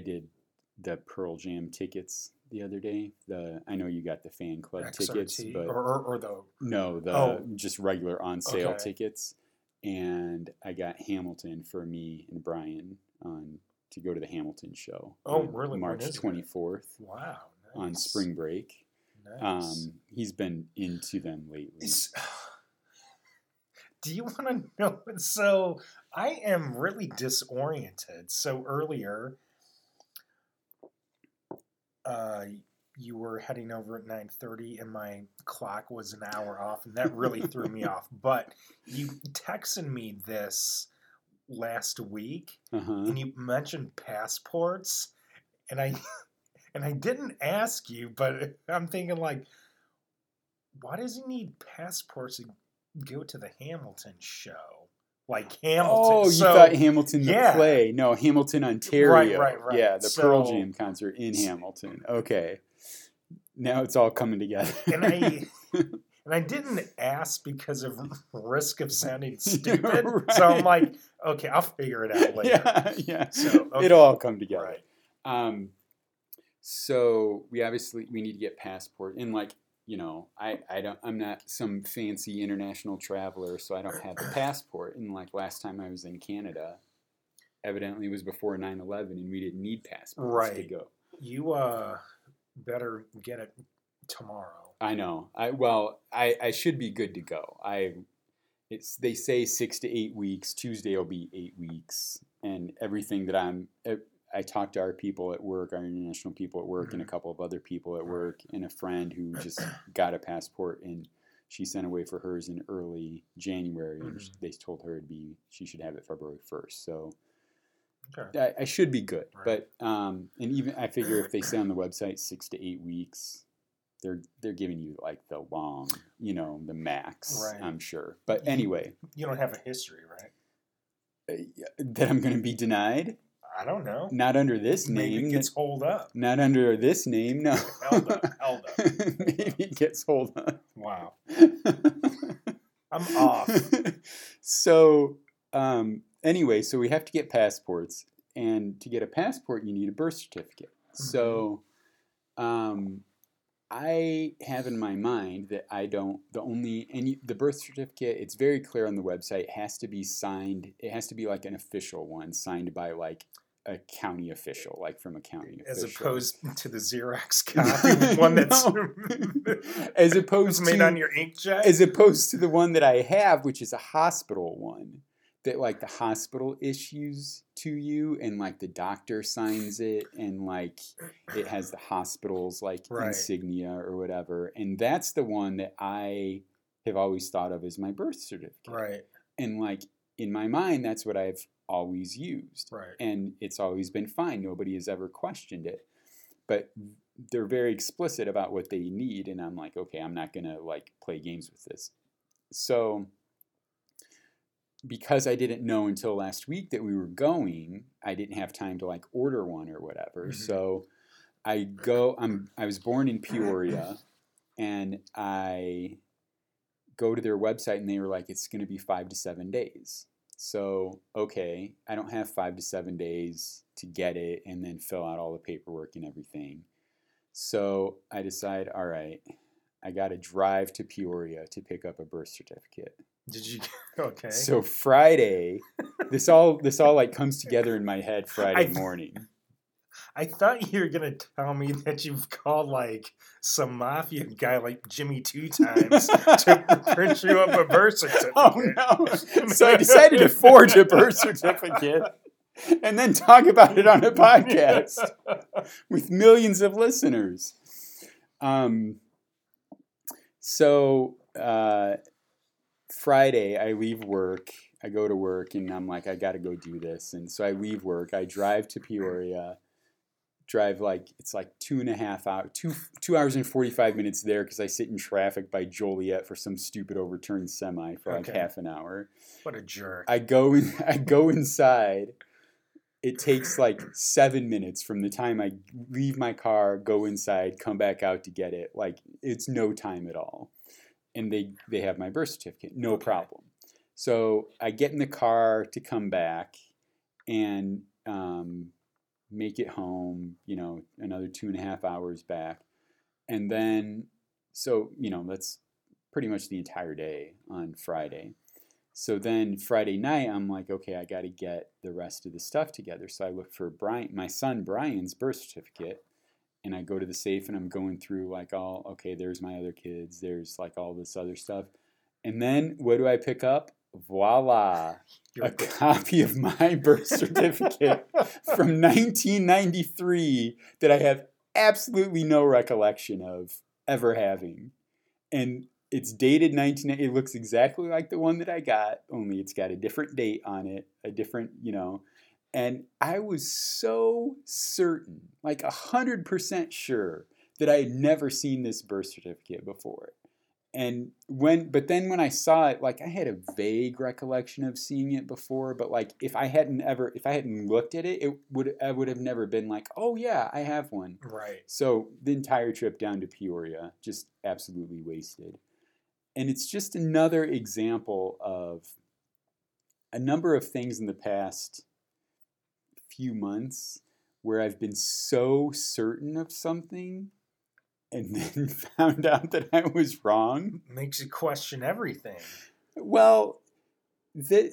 did the Pearl Jam tickets the other day. The I know you got the fan club tickets, but or, or, or the no, the Oh. just regular on sale Okay. tickets. And I got Hamilton for me and Brian on to go to the Hamilton show. Oh, really? March twenty fourth wow on spring break. Nice. Um, he's been into them lately. Do you want to know? So I am really disoriented. So earlier, uh, you were heading over at nine thirty, and my clock was an hour off, and that really threw me off. But you texted me this last week, Uh-huh. and you mentioned passports, and I and I didn't ask you, but I'm thinking like, why does he need passports to go to the Hamilton show? Like Hamilton. Oh, you so, thought Hamilton the yeah. play? No, Hamilton, Ontario. right, right. right. Yeah, the Pearl So- Jam concert in Hamilton. Okay, now it's all coming together. and I and I didn't ask because of risk of sounding stupid. So I'm like, okay, I'll figure it out later. yeah, yeah. So, okay. It'll all come together. Right. Um, so we obviously we need to get passport and like you know I I don't I'm not some fancy international traveler so I don't have a passport and like last time I was in Canada evidently it was before 9/11 and we didn't need passports right. to go. You uh better get it tomorrow. I know. I well I I should be good to go. I it's they say 6 to 8 weeks. Tuesday will be 8 weeks and everything that I'm I talked to our people at work, our international people at work, and a Mhm. couple of other people at work, and a friend who just got a passport, and she sent away for hers in early January, and Mhm. they told her it'd be she should have it February first. So Okay. I, I should be good, Right. but um, and even I figure if they say on the website six to eight weeks, they're they're giving you like the long, you know, the max. Right. I'm sure, but anyway, You don't have a history, right? uh, that I'm going to be denied. I don't know. Not under this name. Maybe name. it gets holed up. Not under this name, no. Held up. Held up. Maybe it gets hold up. Wow. I'm off. so, um, anyway, so we have to get passports, and to get a passport, you need a birth certificate. So, um, I have in my mind that I don't. The only and you, the birth certificate, it's very clear on the website, has to be signed. It has to be like an official one, signed by like a county official, like from a county As official. opposed to the Xerox copy, one that's as opposed made to on your inkjet. as opposed to the one that I have, which is a hospital one that like the hospital issues to you and like the doctor signs it and like it has the hospital's like Right. insignia or whatever. And that's the one that I have always thought of as my birth certificate. right. And like in my mind, that's what I've always used Right. and it's always been fine. Nobody has ever questioned it. But they're very explicit about what they need, and I'm like, okay, I'm not gonna like play games with this. So because I didn't know until last week that we were going, I didn't have time to like order one or whatever. Mhm. So I go. I'm. I was born in Peoria, and I go to their website, and they were like, it's going to be five to seven days. So okay, I don't have five to seven days to get it, and then fill out all the paperwork and everything. So I decide, all right, I got to drive to Peoria to pick up a birth certificate. Did you? Okay. So Friday, this all this all like comes together in my head Friday morning. I thought you were gonna tell me that you've called like some mafia guy like Jimmy two times to print you up a birth certificate. Oh no! So I decided to forge a birth certificate and then talk about it on a podcast with millions of listeners. Um, so uh, Friday, I leave work. I go to work, and I'm like, I got to go do this. And so I leave work. I drive to Peoria. Drive like it's like two and a half hour, two two hours and forty five minutes there because I sit in traffic by Joliet for some stupid overturned semi for like Okay. half an hour. What a jerk. I go in, I go inside. It takes like seven minutes from the time I leave my car, go inside, come back out to get it. Like it's no time at all. And they they have my birth certificate, no Okay. problem. So I get in the car to come back, and um, make it home. You know, another two and a half hours back, and then so you know that's pretty much the entire day on Friday. So then Friday night, I'm like, okay, I got to get the rest of the stuff together. So I look for Brian, my son Brian's birth certificate, and I go to the safe and I'm going through like all, okay, there's my other kids, there's like all this other stuff, and then what do I pick up? Voila, Your a copy of my birth certificate from 1993 that I have absolutely no recollection of ever having. And it's dated 19 it looks exactly like the one that I got, only it's got a different date on it, a different, you know. And I was so certain, like 100% sure that I had never seen this birth certificate before and when but then when i saw it like i had a vague recollection of seeing it before but like if i hadn't ever if i hadn't looked at it it would i would have never been like oh yeah i have one right. so the entire trip down to peoria just absolutely wasted and it's just another example of a number of things in the past few months where i've been so certain of something and then found out that I was wrong. Makes you question everything. Well, the,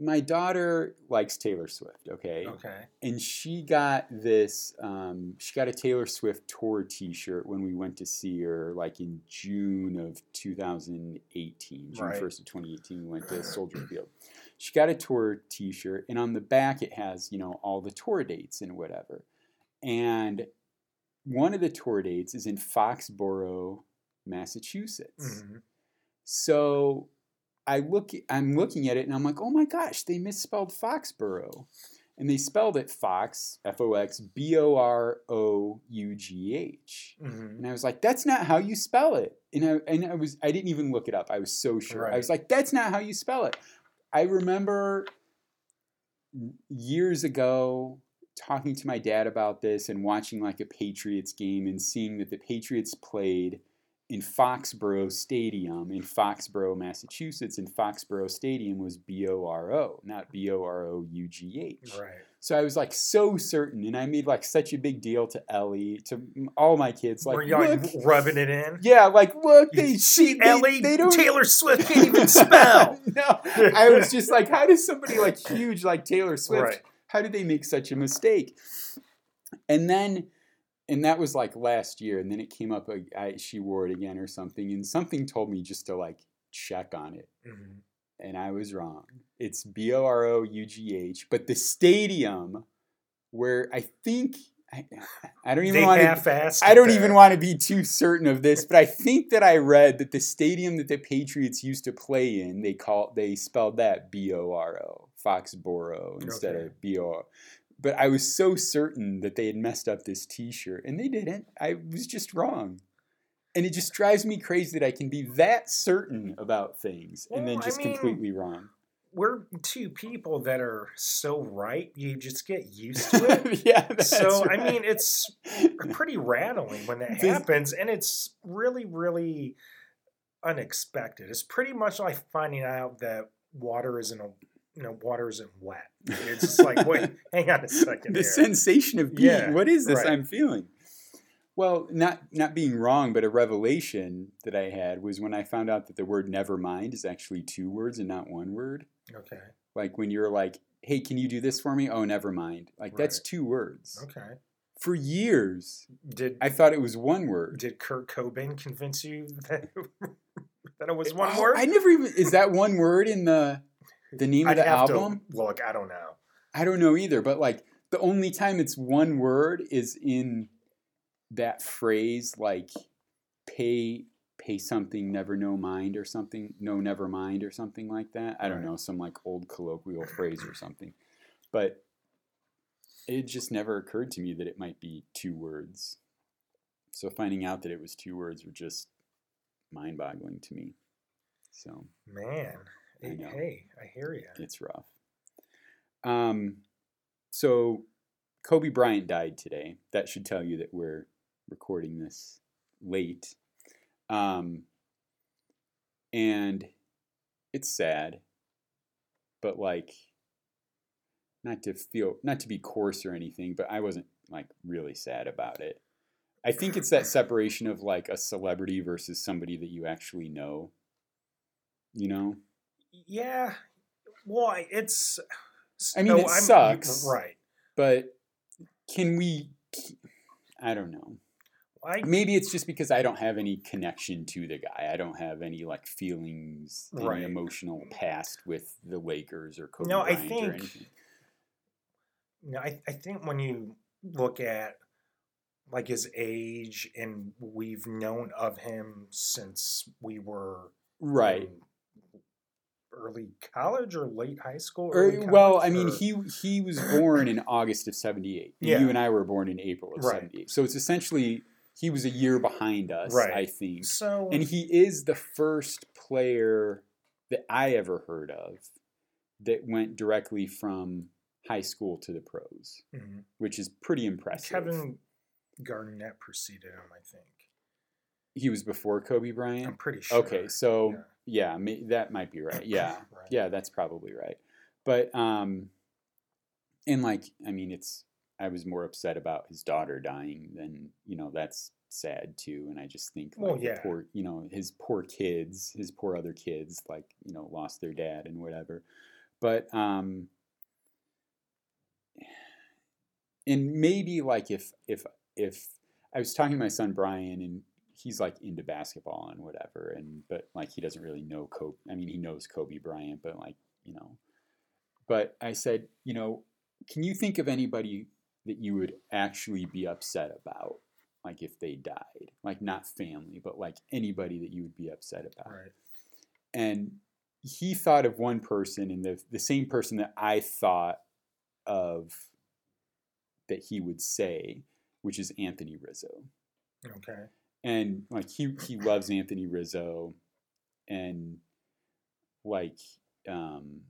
my daughter likes Taylor Swift, okay? Okay. And she got this, um, she got a Taylor Swift tour t shirt when we went to see her, like in June of 2018, June Right. 1st of 2018, we went to Soldier Field. She got a tour t shirt, and on the back it has, you know, all the tour dates and whatever. And one of the tour dates is in Foxborough, Massachusetts. Mhm. So I look I'm looking at it and I'm like, "Oh my gosh, they misspelled Foxborough." And they spelled it Fox, F O X B O R O U G H. Mhm. And I was like, "That's not how you spell it." And I and I was I didn't even look it up. I was so sure. I was like, "That's not how you spell it." I remember years ago talking to my dad about this and watching like a Patriots game and seeing that the Patriots played in Foxborough Stadium in Foxborough, Massachusetts, and Foxborough Stadium was B O R O, not B O R O U G H. Right. So I was like so certain, and I made like such a big deal to Ellie, to all my kids, like, Were you like rubbing it in? yeah, like look, You they see, they, Ellie, they don't Taylor Swift can't even spell. no, I was just like, how does somebody like huge like Taylor Swift? Right. How did they make such a mistake? And then, and that was like last year, and then it came up. I, she wore it again or something, and something told me just to like check on it, Mhm. and I was wrong. It's B O R O U G H, but the stadium where I think I, I don't even want to. I don't even want to be too certain of this, but I think that I read that the stadium that the Patriots used to play in, they call they spelled that B O R O, Foxborough instead Okay. of B O R. But I was so certain that they had messed up this T-shirt, and they didn't. I was just wrong, and it just drives me crazy that I can be that certain about things and then Well, I just mean, completely wrong. We're two people that are so right. You just get used to it. yeah, that's so I mean, it's pretty rattling when that happens, and it's really, really unexpected. It's pretty much like finding out that water isn't a you know water isn't wet. It's just like wait, hang on a second the here. sensation of being Yeah, what is this right. i'm feeling well not not being wrong but a revelation that i had was when i found out that the word never mind is actually two words and not one word Okay, like when you're like hey can you do this for me oh never mind like that's two words okay. for years Did i thought it was one word did Kurt Cobain convince you that that it was one Oh, word? i never even is that one word in the the name of I'd the have to album look, I don't know. I don't know either, but like the only time it's one word is in that phrase like pay pay something never no mind or something no never mind or something like that. I don't know, some like old colloquial phrase or something. But it just never occurred to me that it might be two words. So finding out that it was two words were just mind-boggling to me. So Man, hey, know. hey, I hear you. it's rough. Um, so Kobe Bryant died today. That should tell you that we're recording this late. Um, and it's sad, but like, not to feel not to be coarse or anything, but I wasn't like really sad about it. I think it's that separation of like a celebrity versus somebody that you actually know. You know? Yeah. Well, it's. I mean, it I'm- sucks. Right. But can we I don't know. I Maybe it's just because I don't have any connection to the guy. I don't have any like feelings, any Right. emotional past with the Lakers or Kobe No, I Bryant or think- anything. No, I, I think when you look at like his age and we've known of him since we were Right. in early college or late high school. Or, early well, I mean, he he was born in August of '78. Yeah. You and I were born in April of Right. '78. So it's essentially he was a year behind us, Right. I think. so And he is the first player that I ever heard of that went directly from high school to the pros, Mhm. which is pretty impressive. Kevin Garnett preceded him. I think. He was before Kobe Bryant. I'm pretty sure. Okay, so Yeah. yeah, that might be right. Yeah, Right. yeah, that's probably right. But um, and like, I mean, it's I was more upset about his daughter dying than you know that's sad too. And I just think like Well, yeah. poor, you know, his poor kids, his poor other kids, like you know, lost their dad and whatever. But um, and maybe like if if if I was talking to my son Brian and he's like into basketball and whatever and but like he doesn't really know Kobe I mean he knows Kobe Bryant but like you know but I said you know can you think of anybody that you would actually be upset about like if they died like not family but like anybody that you would be upset about Right. and he thought of one person and the the same person that I thought of that he would say which is Anthony Rizzo Okay. And like he he loves Anthony Rizzo and like um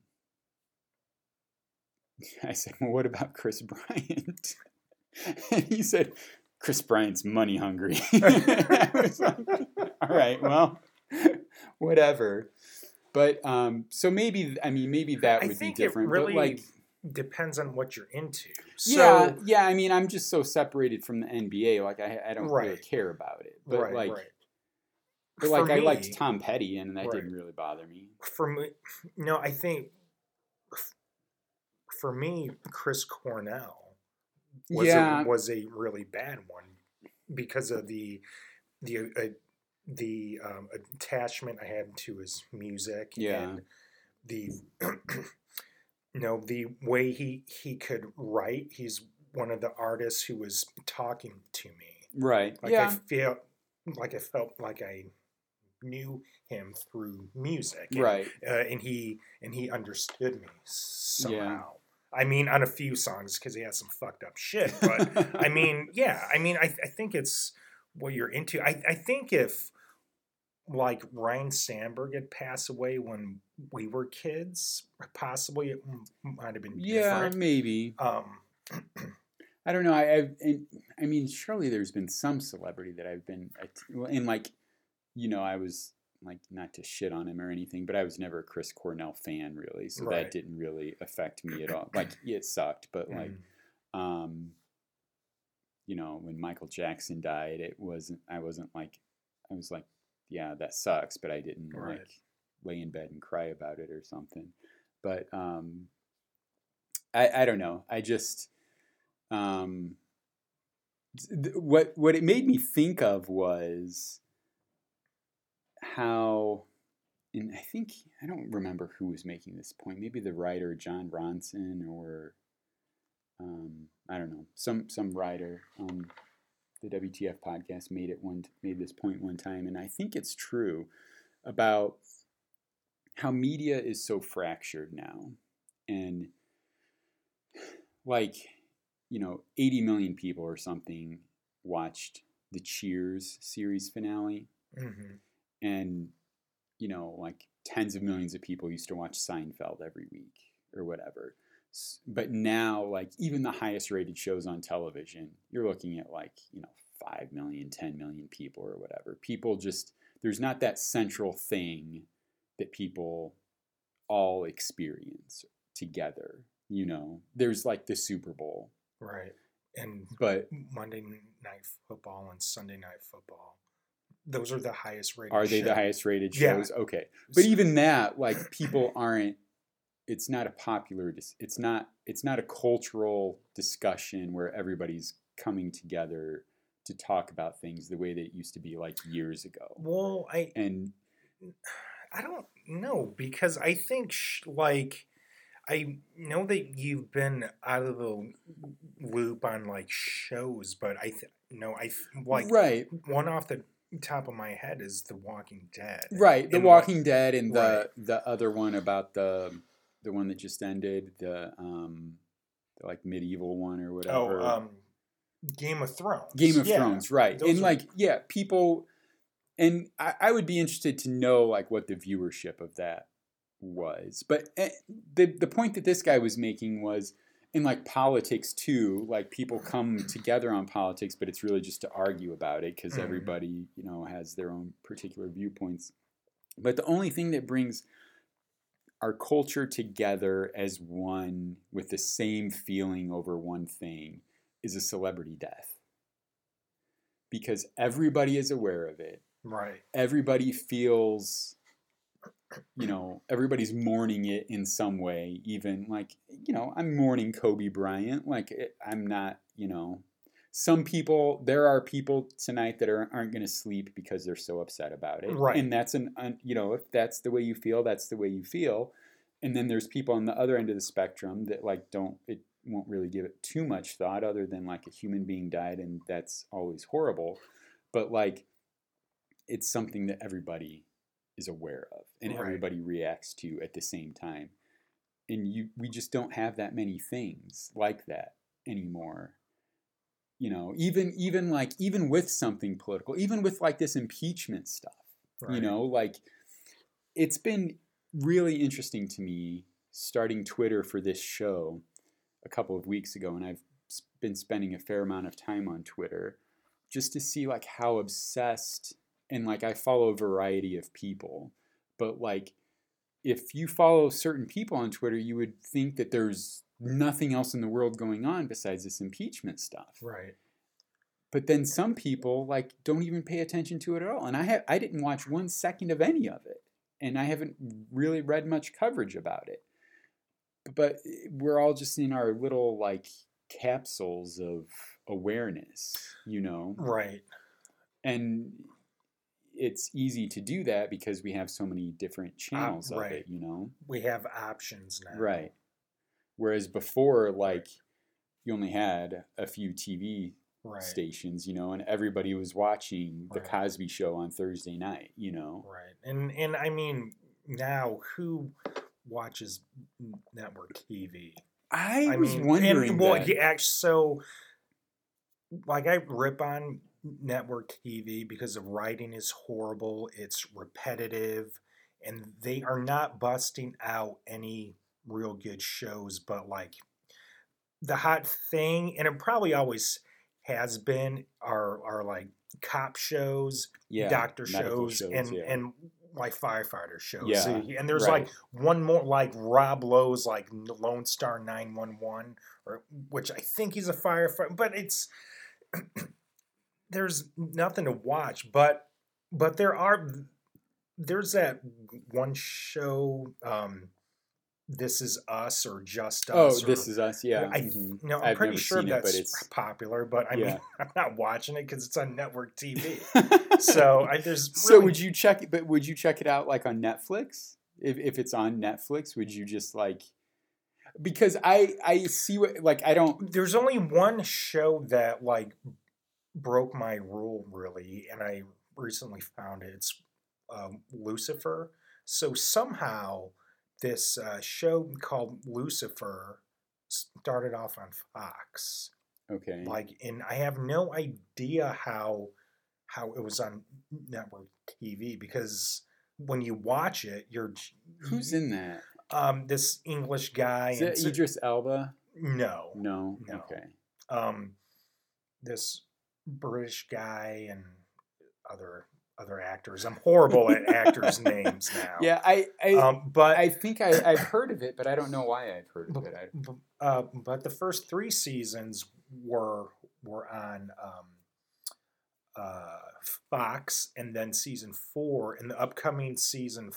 I said, Well what about Kris Bryant? and he said, Kris Bryant's money hungry. Like, all right, well, whatever. But um so maybe I mean maybe that I would be different. really but like Depends on what you're into. So, yeah, yeah. I mean, I'm just so separated from the NBA. Like, I, I don't really care about it. But right, like, right. But like I liked Tom Petty, and that Right. didn't really bother me. for me no i think for me chris cornell was, Yeah. a, was a really bad one because of the the uh, the um, attachment i had to his music Yeah. and the you know the way he he could write he's one of the artists who was talking to me Right. like yeah. i feel like i felt like i knew him through music and right. uh, and he and he understood me somehow. I mean, on a few songs because he had some fucked up shit, but I mean, yeah, I mean, I, I think it's what you're into. I, I think if like Ryne Sandberg had passed away when we were kids, possibly it might have been yeah, different. maybe. Um, I don't know. I, I've, and, I mean, surely there's been some celebrity that I've been, and like, you know, I was like not to shit on him or anything, but I was never a Chris Cornell fan really, so that didn't really affect me at all. Like, it sucked, but like, mm, um, you know, when Michael Jackson died, it wasn't. I wasn't like, I was like, yeah, that sucks, but I didn't Right. like lay in bed and cry about it or something. But um, I I don't know. I just um, th- what what it made me think of was how. And I think I don't remember who was making this point. Maybe the writer Jon Ronson or um, I don't know, some some writer on the WTF podcast made it one made this point one time, and I think it's true about how media is so fractured now, and like you know, 80 million people or something watched the Cheers series finale, mhm. and you know, like tens of millions of people used to watch Seinfeld every week or whatever. But now, like even the highest rated shows on television, you're looking at like, you know, 5 million, 10 million people or whatever. People just, there's not that central thing that people all experience together. You know, there's like the Super Bowl, right. And but Monday night football and Sunday night football. Those are the highest rated. are they the highest rated Yeah. shows? Okay, but even that, like people aren't. It's not a popular. dis- It's not. It's not a cultural discussion where everybody's coming together to talk about things the way that it used to be like years ago. Well, I And I don't know because I think sh- like I know that you've been out of the loop on like shows, but I th- no, I th- like right, one off the top of my head is The Walking Dead. right, The And, like, Walking Dead, and the Right. the other one about the the one that just ended, the um, the like medieval one or whatever. Oh, um, Game of Thrones. Game of Yeah, Thrones, right? those And are- like, yeah, people, and I, I would be interested to know like what the viewership of that was. But eh, the the point that this guy was making was in like politics too. Like people come together on politics, but it's really just to argue about it because Mhm. everybody you know has their own particular viewpoints. But the only thing that brings our culture together as one with the same feeling over one thing is a celebrity death. Because everybody is aware of it. Right. Everybody feels, you know, everybody's mourning it in some way. Even like, you know, I'm mourning Kobe Bryant. Like, it, I'm not, you know, some people, there are people tonight that are, aren't going to sleep because they're so upset about it. Right. And that's an, un, you know, if that's the way you feel, that's the way you feel. And then there's people on the other end of the spectrum that like don't, it won't really give it too much thought other than like a human being died and that's always horrible. But like, it's something that everybody is aware of and Right. everybody reacts to at the same time. And you, we just don't have that many things like that anymore you know even even like even with something political even with like this impeachment stuff you know like it's been really interesting to me starting twitter for this show a couple of weeks ago and i've been spending a fair amount of time on twitter just to see like how obsessed and like i follow a variety of people but like if you follow certain people on twitter you would think that there's nothing else in the world going on besides this impeachment stuff Right. but then some people like don't even pay attention to it at all and i have i didn't watch one second of any of it and i haven't really read much coverage about it but we're all just in our little like capsules of awareness you know Right. and it's easy to do that because we have so many different channels of right. it you know We have options now. right whereas before like you only had a few tv Right. stations, you know, and everybody was watching the Right. Cosby Show on Thursday night, you know. Right. And and I mean now who watches network TV? I, I was mean, wondering. And, well, that. yeah, so like I rip on network TV because the writing is horrible. It's repetitive, and they are not busting out any real good shows. But like the hot thing, and it probably always has been, are are like cop shows, yeah, doctor medical shows, and yeah. and like firefighter shows. Yeah, and there's right. like one more like Rob Lowe's like Lone Star 911 or which I think he's a firefighter, but it's there's nothing to watch, but but there are there's that one show um this is us or just us. oh, us. this is us. Yeah, I, mhm. no, I'm I've pretty sure seen it, but that's it's- popular, but I mean, I'm not watching it because it's on network TV. so I, there's so would you check it? But would you check it out like on Netflix? If if it's on Netflix, would you just like? Because I I see what like I don't. there's only one show that like broke my rule really and i recently found it it's um, lucifer so somehow this uh, show called lucifer started off on fox Okay. like and i have no idea how how it was on network tv because when you watch it you're Who's in that? um this english guy Is it Idris Elba? no No. No. Okay. um, this British guy and other other actors. I'm horrible at actors' names now. Yeah, I I, Um, but I think I, I've heard of it, but I don't know why I've heard of it. I, uh, but the first three seasons were were on um, uh, Fox, and then season four, and the upcoming season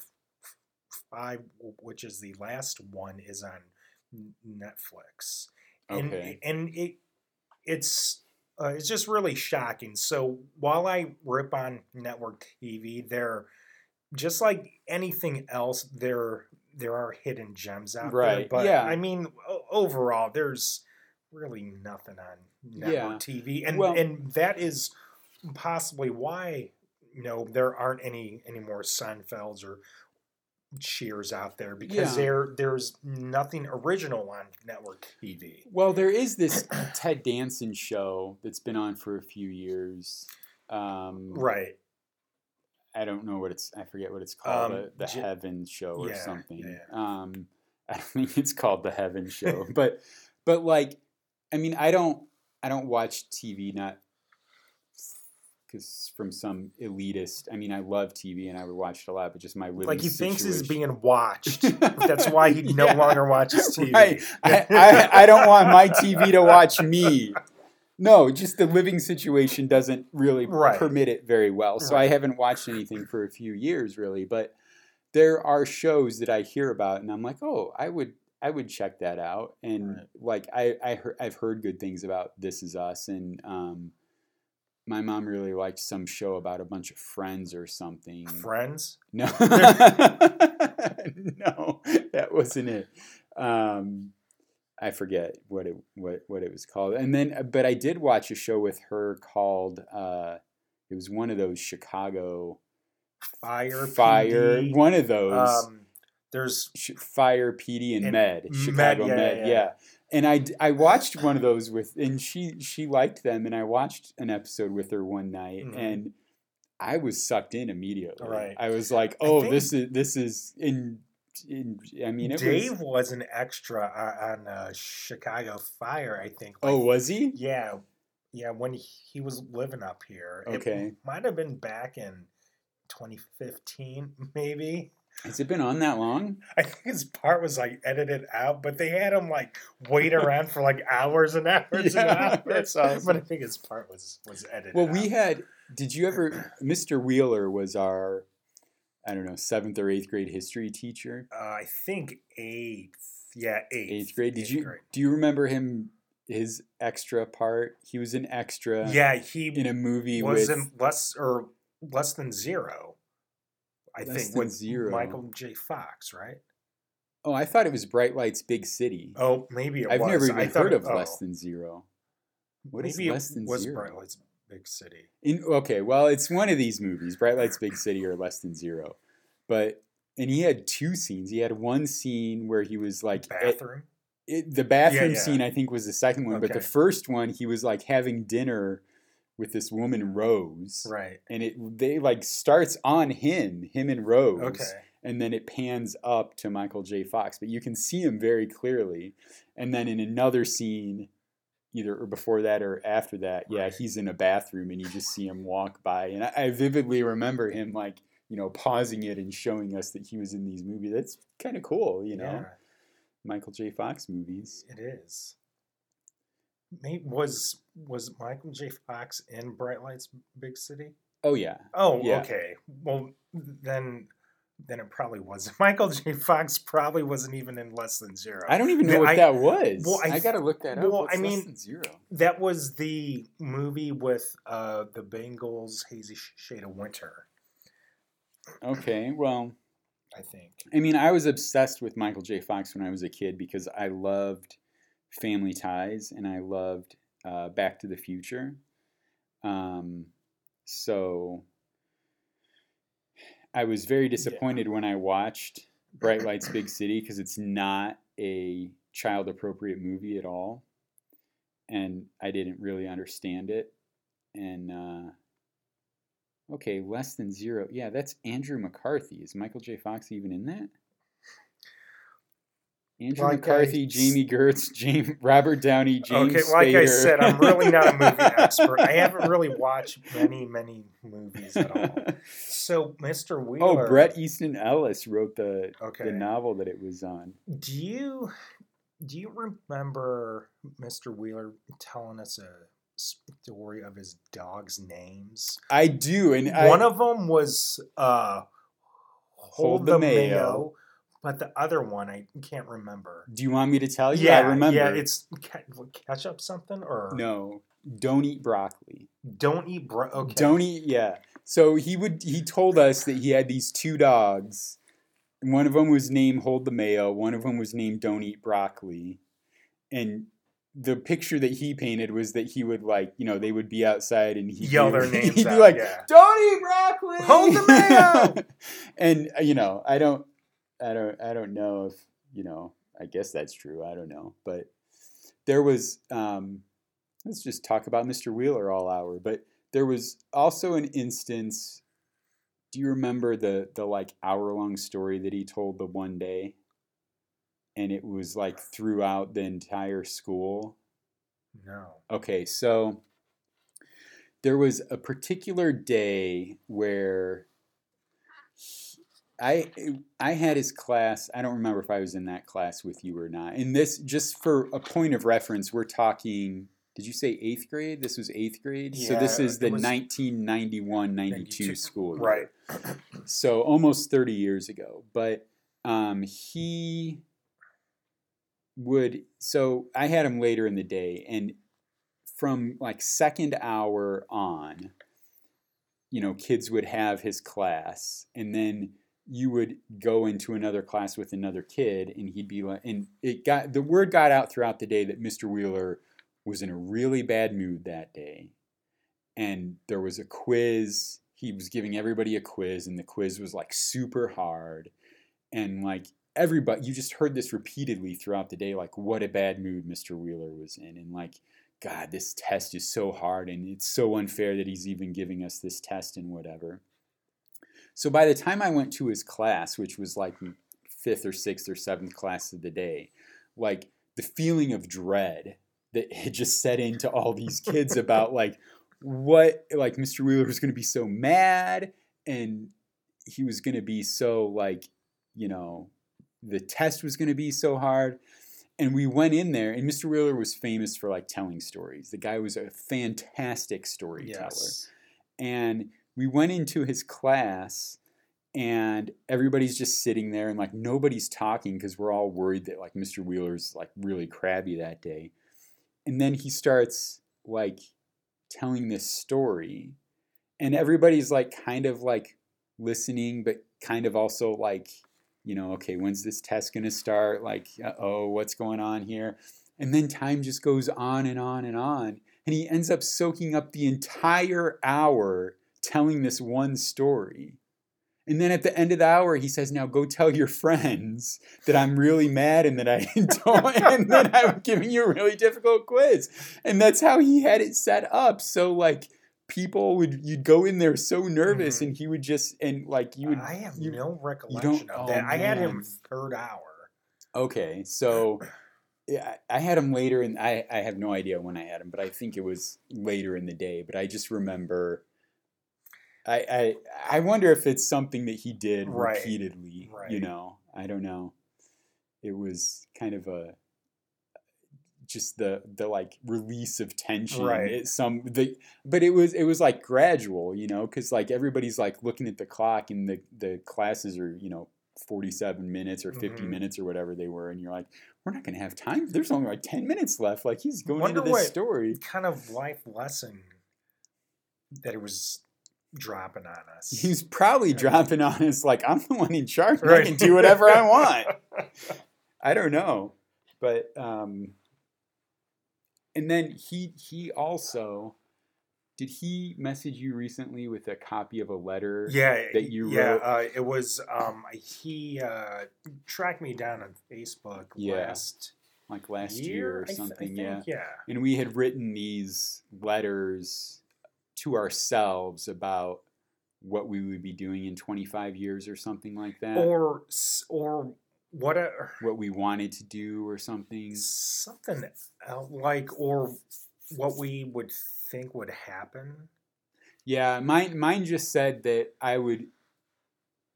five, which is the last one, is on Netflix. And, Okay. and it it's uh, it's just really shocking. So while I rip on network TV, there just like anything else, there there are hidden gems out there. But yeah. I mean, overall, there's really nothing on network Yeah. TV, and Well- and that is possibly why you know there aren't any any more Seinfelds or Cheers out there because Yeah. there there's nothing original on network TV. well, there is this Ted Danson show that's been on for a few years. Um, Right. I don't know what it's. I forget what it's called. Um, the the J- Heaven Show or yeah, something. yeah, Um, I don't think it's called the Heaven Show, but but like, I mean, I don't I don't watch TV not because from some elitist. I mean, I love TV and I would watch it a lot, but just my living like he thinks he's being watched. That's why he no longer watches TV. Right. I, I, I don't want my TV to watch me. No, just the living situation doesn't really Right. permit it very well. So I haven't watched anything for a few years, really. But there are shows that I hear about, and I'm like, oh, I would, I would check that out. And Right. like, I, I heard, I've heard good things about This Is Us, and um, my mom really liked some show about a bunch of friends or something. Friends. No, no, that wasn't it. Um, I forget what it what what it was called. And then, uh, but I did watch a show with her called. Uh, it was one of those Chicago Fire. Fire. PD, One of those Um, there's Fire, PD, and, and Med. Med, Chicago yeah, Med. yeah, Yeah, yeah. And I, I watched one of those with, and she she liked them, and I watched an episode with her one night, Mhm. and I was sucked in immediately. Right. I was like, oh, this is this is in. in I mean, it Dave was. was, an extra on uh, Chicago Fire. I think. Oh, was he? yeah, yeah. When he was living up here, Okay. it might have been back in 2015, maybe. Has it been on that long? I think his part was like edited out, but they had him like wait around for like hours and hours Yeah, and hours. that's awesome. But I think his part was was edited. Well, we out. had. Did you ever? Mr. Wheeler was our, I don't know, seventh or eighth grade history teacher. Uh, I think eighth. Yeah, eighth. Eighth grade. Did eighth you? grade. Do you remember him? His extra part. He was an extra. Yeah, he in a movie was with in less or less than zero. I Less think with zero. Michael J. Fox, right? oh i thought it was bright lights big city Oh, maybe it i've was. never even thought heard it- of less oh, than zero What is maybe less it than was zero? Bright Lights Big City. In, okay well it's one of these movies bright lights big city or less than zero but and he had two scenes he had one scene where he was like eh, Bathroom. it, the bathroom yeah. scene i think was the second one but the first one he was like having dinner with this woman rose right. and it they like starts on him him and rose Okay. and then it pans up to Michael J. Fox, but you can see him very clearly. And then in another scene, either or before that or after that, yeah, Right. he's in a bathroom and you just see him walk by. And I, I vividly remember him like, you know, pausing it and showing us that he was in these movies. That's kind of cool, you know, Yeah, Michael J. Fox movies. it is. Maybe, was was Michael J. Fox in Bright Lights Big City? Oh yeah, Oh, Yeah. okay. Well, then then it probably wasn't. Michael J. Fox probably wasn't even in Less Than Zero. I don't even know The- what I- that was. well, I I, gotta look that up. well, What's I less mean- than zero? That was the movie with uh, the Bangles' Hazy Shade of Winter, Okay, well, I think. I mean, I was obsessed with Michael J. Fox when I was a kid because I loved Family Ties and I loved uh, Back to the Future. Um, so I was very disappointed when I watched Bright Lights Big City because it's not a child appropriate movie at all. And I didn't really understand it. And uh, okay, less than zero. Yeah, that's Andrew McCarthy. Is Michael J. Fox even in that? Andrew Like McCarthy, s- Jami Gertz, James Robert Downey, James okay, like I said, I'm really not a movie expert. I haven't really watched many, many movies at all. So, Mr. Wheeler. Oh, Wheeler. Bret Easton Ellis wrote the Okay. the novel that it was on. Do you do you remember Mr. Wheeler telling us a story of his dogs' names? I do, and I, One of them was uh, Hold, the, mayo. But the other one I can't remember. Do you want me to tell you? Yeah, I remember. Yeah, it's ketchup something or no. Don't eat broccoli. Don't eat bro. Okay. Don't eat. Yeah. So he would. He told us that he had these two dogs. One of them was named Hold the Mayo. One of them was named Don't Eat Broccoli. And the picture that he painted was that he would like, you know, they would be outside and he Yell their names He'd out, be like, yeah. "Don't eat broccoli." Hold the mayo! and uh, you know, I don't, I don't, I don't know if you know. I guess that's true. I don't know, but there was. Um, let's just talk about Mr. Wheeler all hour. But there was also an instance. Do you remember the the like hour long story that he told the one day? And it was like throughout the entire school. No. Okay, so there was a particular day where he- I I had his class. I don't remember if I was in that class with you or not. And this, just for a point of reference, we're talking. Did you say eighth grade? This was eighth grade. so this is the it 1991-92 92, school year Right. so almost 30 years ago but um, he would so i had him later in the day and from like second hour on you know kids would have his class and then you would go into another class with another kid and he'd be like and it got the word got out throughout the day that mr wheeler was in a really bad mood that day. And there was a quiz. He was giving everybody a quiz and the quiz was like super hard. And like everybody you just heard this repeatedly throughout the day like what a bad mood mr wheeler was in. And like god this test is so hard and it's so unfair that he's even giving us this test and whatever so by the time i went to his class which was like fifth or sixth or seventh class of the day like the feeling of dread that had just set into all these kids about like what like Mr. Wheeler was going to be so mad and he was going to be so like you know the test was going to be so hard and we went in there and Mr. Wheeler was famous for like telling stories the guy was a fantastic storyteller Yes. and we went into his class and everybody's just sitting there and like nobody's talking because we're all worried that like Mr. Wheeler's like really crabby that day. And then he starts like telling this story and everybody's like kind of like listening but kind of also like you know okay when's this test going to start like oh what's going on here and then time just goes on and on and on and he ends up soaking up the entire hour telling this one story and then at the end of the hour, he says, "Now go tell your friends that I'm really mad and that I don't, and that I'm giving you a really difficult quiz." And that's how he had it set up. So like people would, you'd go in there so nervous, Mhm. and he would just, and like you would. I have you- no recollection oh, of that. I had him third hour. Okay, so yeah, I had him later, and I I have no idea when I had him, but I think it was later in the day. But I just remember. I, I I wonder if it's something that he did Right, repeatedly. You know, I don't know. It was kind of a just the the like release of tension. Right. It, some the but it was it was like gradual, you know, because like everybody's like looking at the clock and the the classes are you know. 47 minutes or 50 Mhm. minutes or whatever they were and you're like we're not going to have time there's only like 10 minutes left like he's going Wonder into this story Kind of life lesson that it was dropping on us. he's probably dropping on us like i'm the one in charge Right. i can do whatever i want I don't know, but um, and then he he also did he message you recently with a copy of a letter? yeah, that you yeah. wrote- Uh, it was um, he uh, tracked me down on Facebook Yeah, last like last year, year, or I th- something. yeah, think, yeah. and we had written these letters to ourselves about what we would be doing in 25 years or something like that. or or what a what we wanted to do or something. something like or what we would think would happen. Yeah, mine mine just said that I would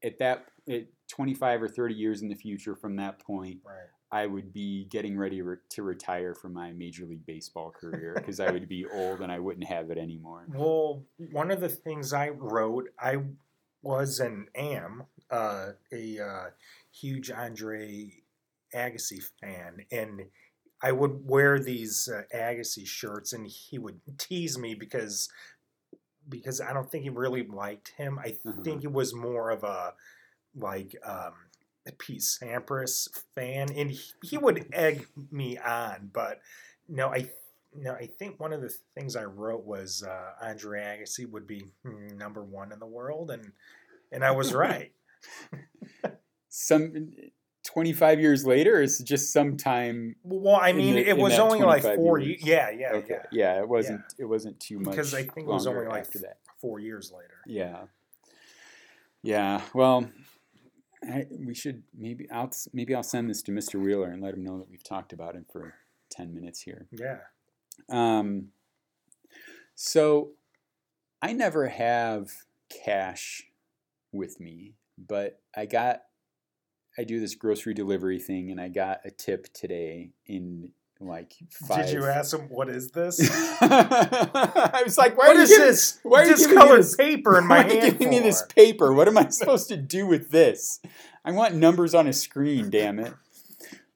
at that at 25 or 30 years in the future from that point Right. I would be getting ready re- to retire from my major league baseball career because I would be old and I wouldn't have it anymore. Well, one of the things I wrote, I was and am uh, a uh, huge Andre Agassi fan, and I would wear these uh, Agassi shirts, and he would tease me because because I don't think he really liked him. I Uh-huh. think it was more of a like um, Pete Sampras fan, and he, he would egg me on, but no, I no, I think one of the things I wrote was uh, Andre Agassi would be hmm, number one in the world, and and I was right. Some 25 years later, it's just sometime. well, I mean, the- it was only like four years. years. Yeah, yeah, Okay, yeah. yeah, it wasn't. It wasn't too much Because I think it was only like after that. four years later. Yeah. Yeah. Well, I, we should maybe I'll maybe I'll send this to Mr. Wheeler and let him know that we've talked about him for 10 minutes here. Yeah. Um, so I never have cash with me, but I got I do this grocery delivery thing and I got a tip today in like five. Did you ask him what is this? I was like, why what are you is giving- this? why are you giving me this- paper in my why are you hand giving me this paper? What am I supposed to do with this? I want numbers on a screen, damn it.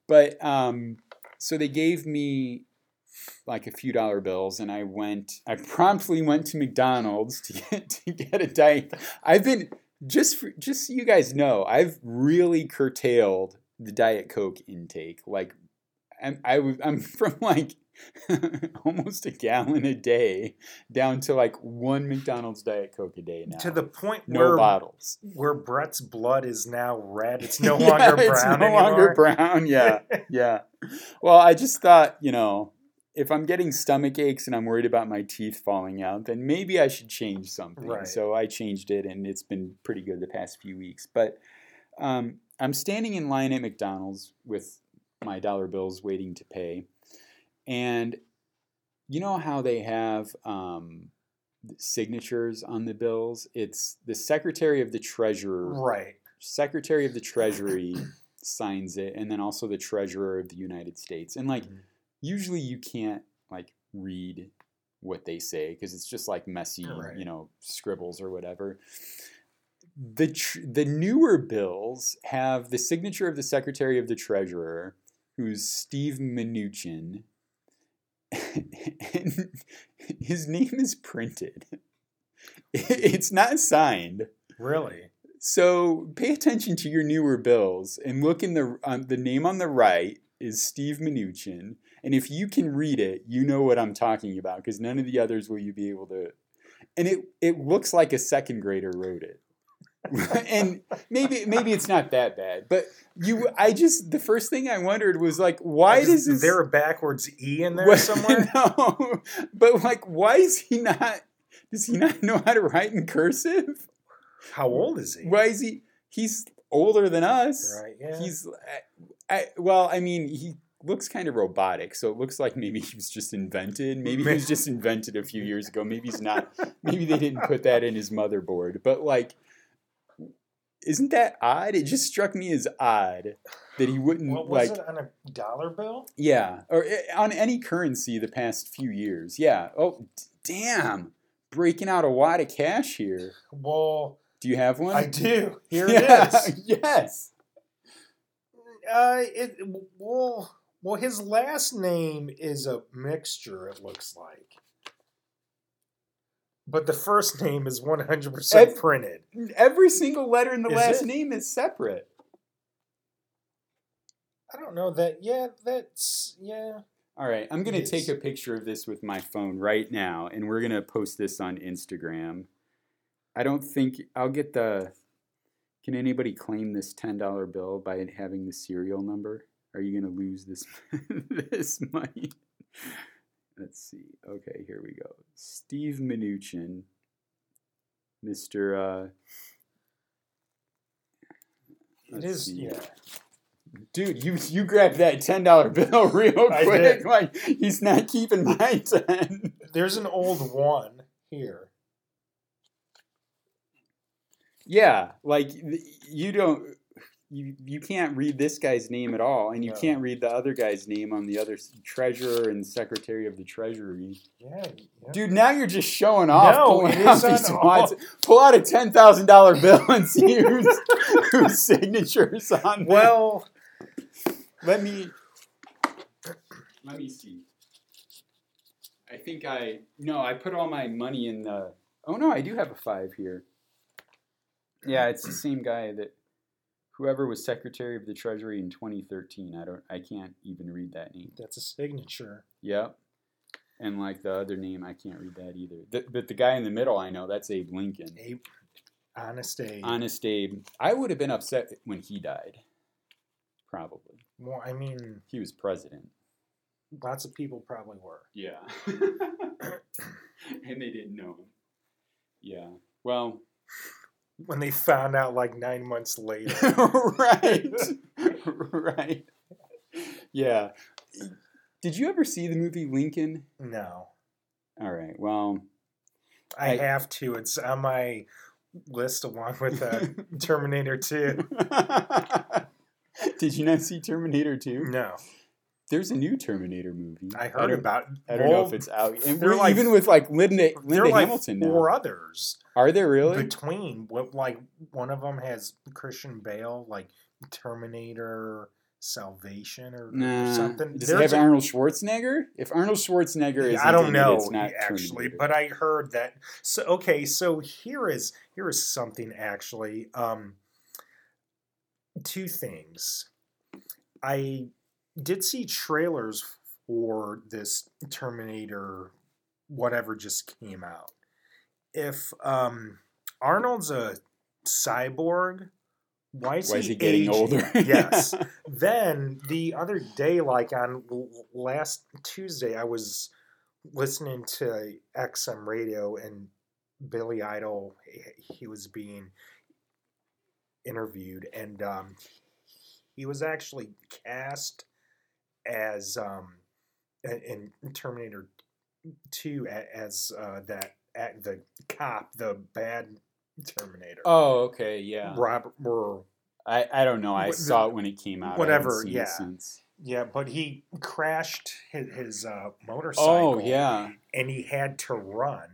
But um, so they gave me like a few dollar bills, and I went. I promptly went to McDonald's to get to get a diet. I've been just for, just so you guys know, I've really curtailed the diet coke intake. Like, I'm I, was- I'm from like almost a gallon a day down to like one McDonald's diet coke a day now. To the point no where bottles. where Brett's blood is now red. It's no Yeah, longer brown it's no anymore. longer brown. Yeah, yeah. Well, I just thought, you know, if I'm getting stomach aches and I'm worried about my teeth falling out, then maybe I should change something. Right. So I changed it, and it's been pretty good the past few weeks. But um, I'm standing in line at McDonald's with my dollar bills waiting to pay, and you know how they have um, signatures on the bills? It's the Secretary of the Treasurer right. Secretary of the Treasury signs it, and then also the Treasurer of the United States. And like, Mhm. usually you can't like read what they say because it's just like messy, Right. you know, scribbles or whatever. The tr- the newer bills have the signature of the Secretary of the Treasurer, who's Steve Mnuchin. and his name is printed. It's not signed. Really. So pay attention to your newer bills and look in the on the name on the right is Steve Mnuchin, and if you can read it, you know what I'm talking about because none of the others will you be able to. And it it looks like a second grader wrote it, and maybe maybe it's not that bad, but you I just the first thing I wondered was like why Is does this there a backwards E in there Well, somewhere? no, but like why is he not? Does he not know how to write in cursive? How old is he? Why is he? He's older than us. Right. Yeah. He's, I, I, well, I mean, he looks kind of robotic, so it looks like maybe he was just invented. Maybe he was just invented a few years ago. Maybe he's not. Maybe they didn't put that in his motherboard. But like, isn't that odd? It just struck me as odd that he wouldn't what was like. it on a dollar bill? Yeah, or eh, on any currency the past few years. Yeah. Oh, damn! Breaking out a wad of cash here. Well, Do you have one? I do. Here Yeah, it is. Yes. Uh, it well, well, his last name is a mixture. It looks like, but the first name is one hundred percent Ev- printed. Every single letter in the Is last it? name is separate. I don't know that. Yeah, that's yeah. All right, I'm going to take a picture of this with my phone right now, and we're going to post this on Instagram. I don't think I'll get the. Can anybody claim this ten dollar bill by having the serial number? Are you going to lose this this money? Let's see. Okay, here we go. Steve Mnuchin, Mister. Uh, It see. yeah. Dude, you you grabbed that ten dollar bill real quick. Like he's not keeping my ten. There's an old one here. Yeah, like you don't you you can't read this guy's name at all, and you No. can't read the other guy's name on the other treasurer and secretary of the treasury. Yeah. yeah. Dude, now you're just showing off. No, pulling out these wads. Pull out a ten thousand dollar bill and see whose, whose signatures on. Well, let me let me see. I think I no, I put all my money in the. Oh no, I do have a five here. Yeah, it's the same guy that whoever was Secretary of the Treasury in 2013. I don't, I can't even read that name. that's a signature. Yep. And like the other name, I can't read that either. The, but the guy in the middle, I know that's Abe Lincoln. Abe, honest Abe. Honest Abe. I would have been upset when he died. Probably. well, I mean, He was president. lots of people probably were. Yeah. and they didn't know him. Yeah. Well, When they found out like nine months later. right. right. Yeah. Did you ever see the movie Lincoln? no. All right. Well, I, I- have to. It's on my list along with uh, Terminator 2. Did you not see Terminator 2? No. There's a new Terminator movie. I heard don't- about I don't know if it's out. And we're like- even with like Linda, Linda are like Hamilton four now. others Are there really? between what like one of them has Christian Bale like Terminator Salvation or, or something. Does it have a- Arnold Schwarzenegger? If Arnold Schwarzenegger is, I don't in know it, it's not actually, Terminator. but I heard that. So okay, so here is here is something actually. Um, two things. I did see trailers for this Terminator, whatever just came out. If um, Arnold's a cyborg, why is, Why is he getting aging? older? yes. Then the other day, like on last Tuesday, I was listening to XM radio and Billy Idol, he- he was being interviewed, and um, he was actually cast as um, in in Terminator Two as uh, that at the cop, the bad Terminator. Oh, okay, yeah. Robert, or I, I don't know. I What- saw it when it came out. Whatever, yeah. Yeah, but he crashed his, his uh, motorcycle. Oh, yeah. And he had to run.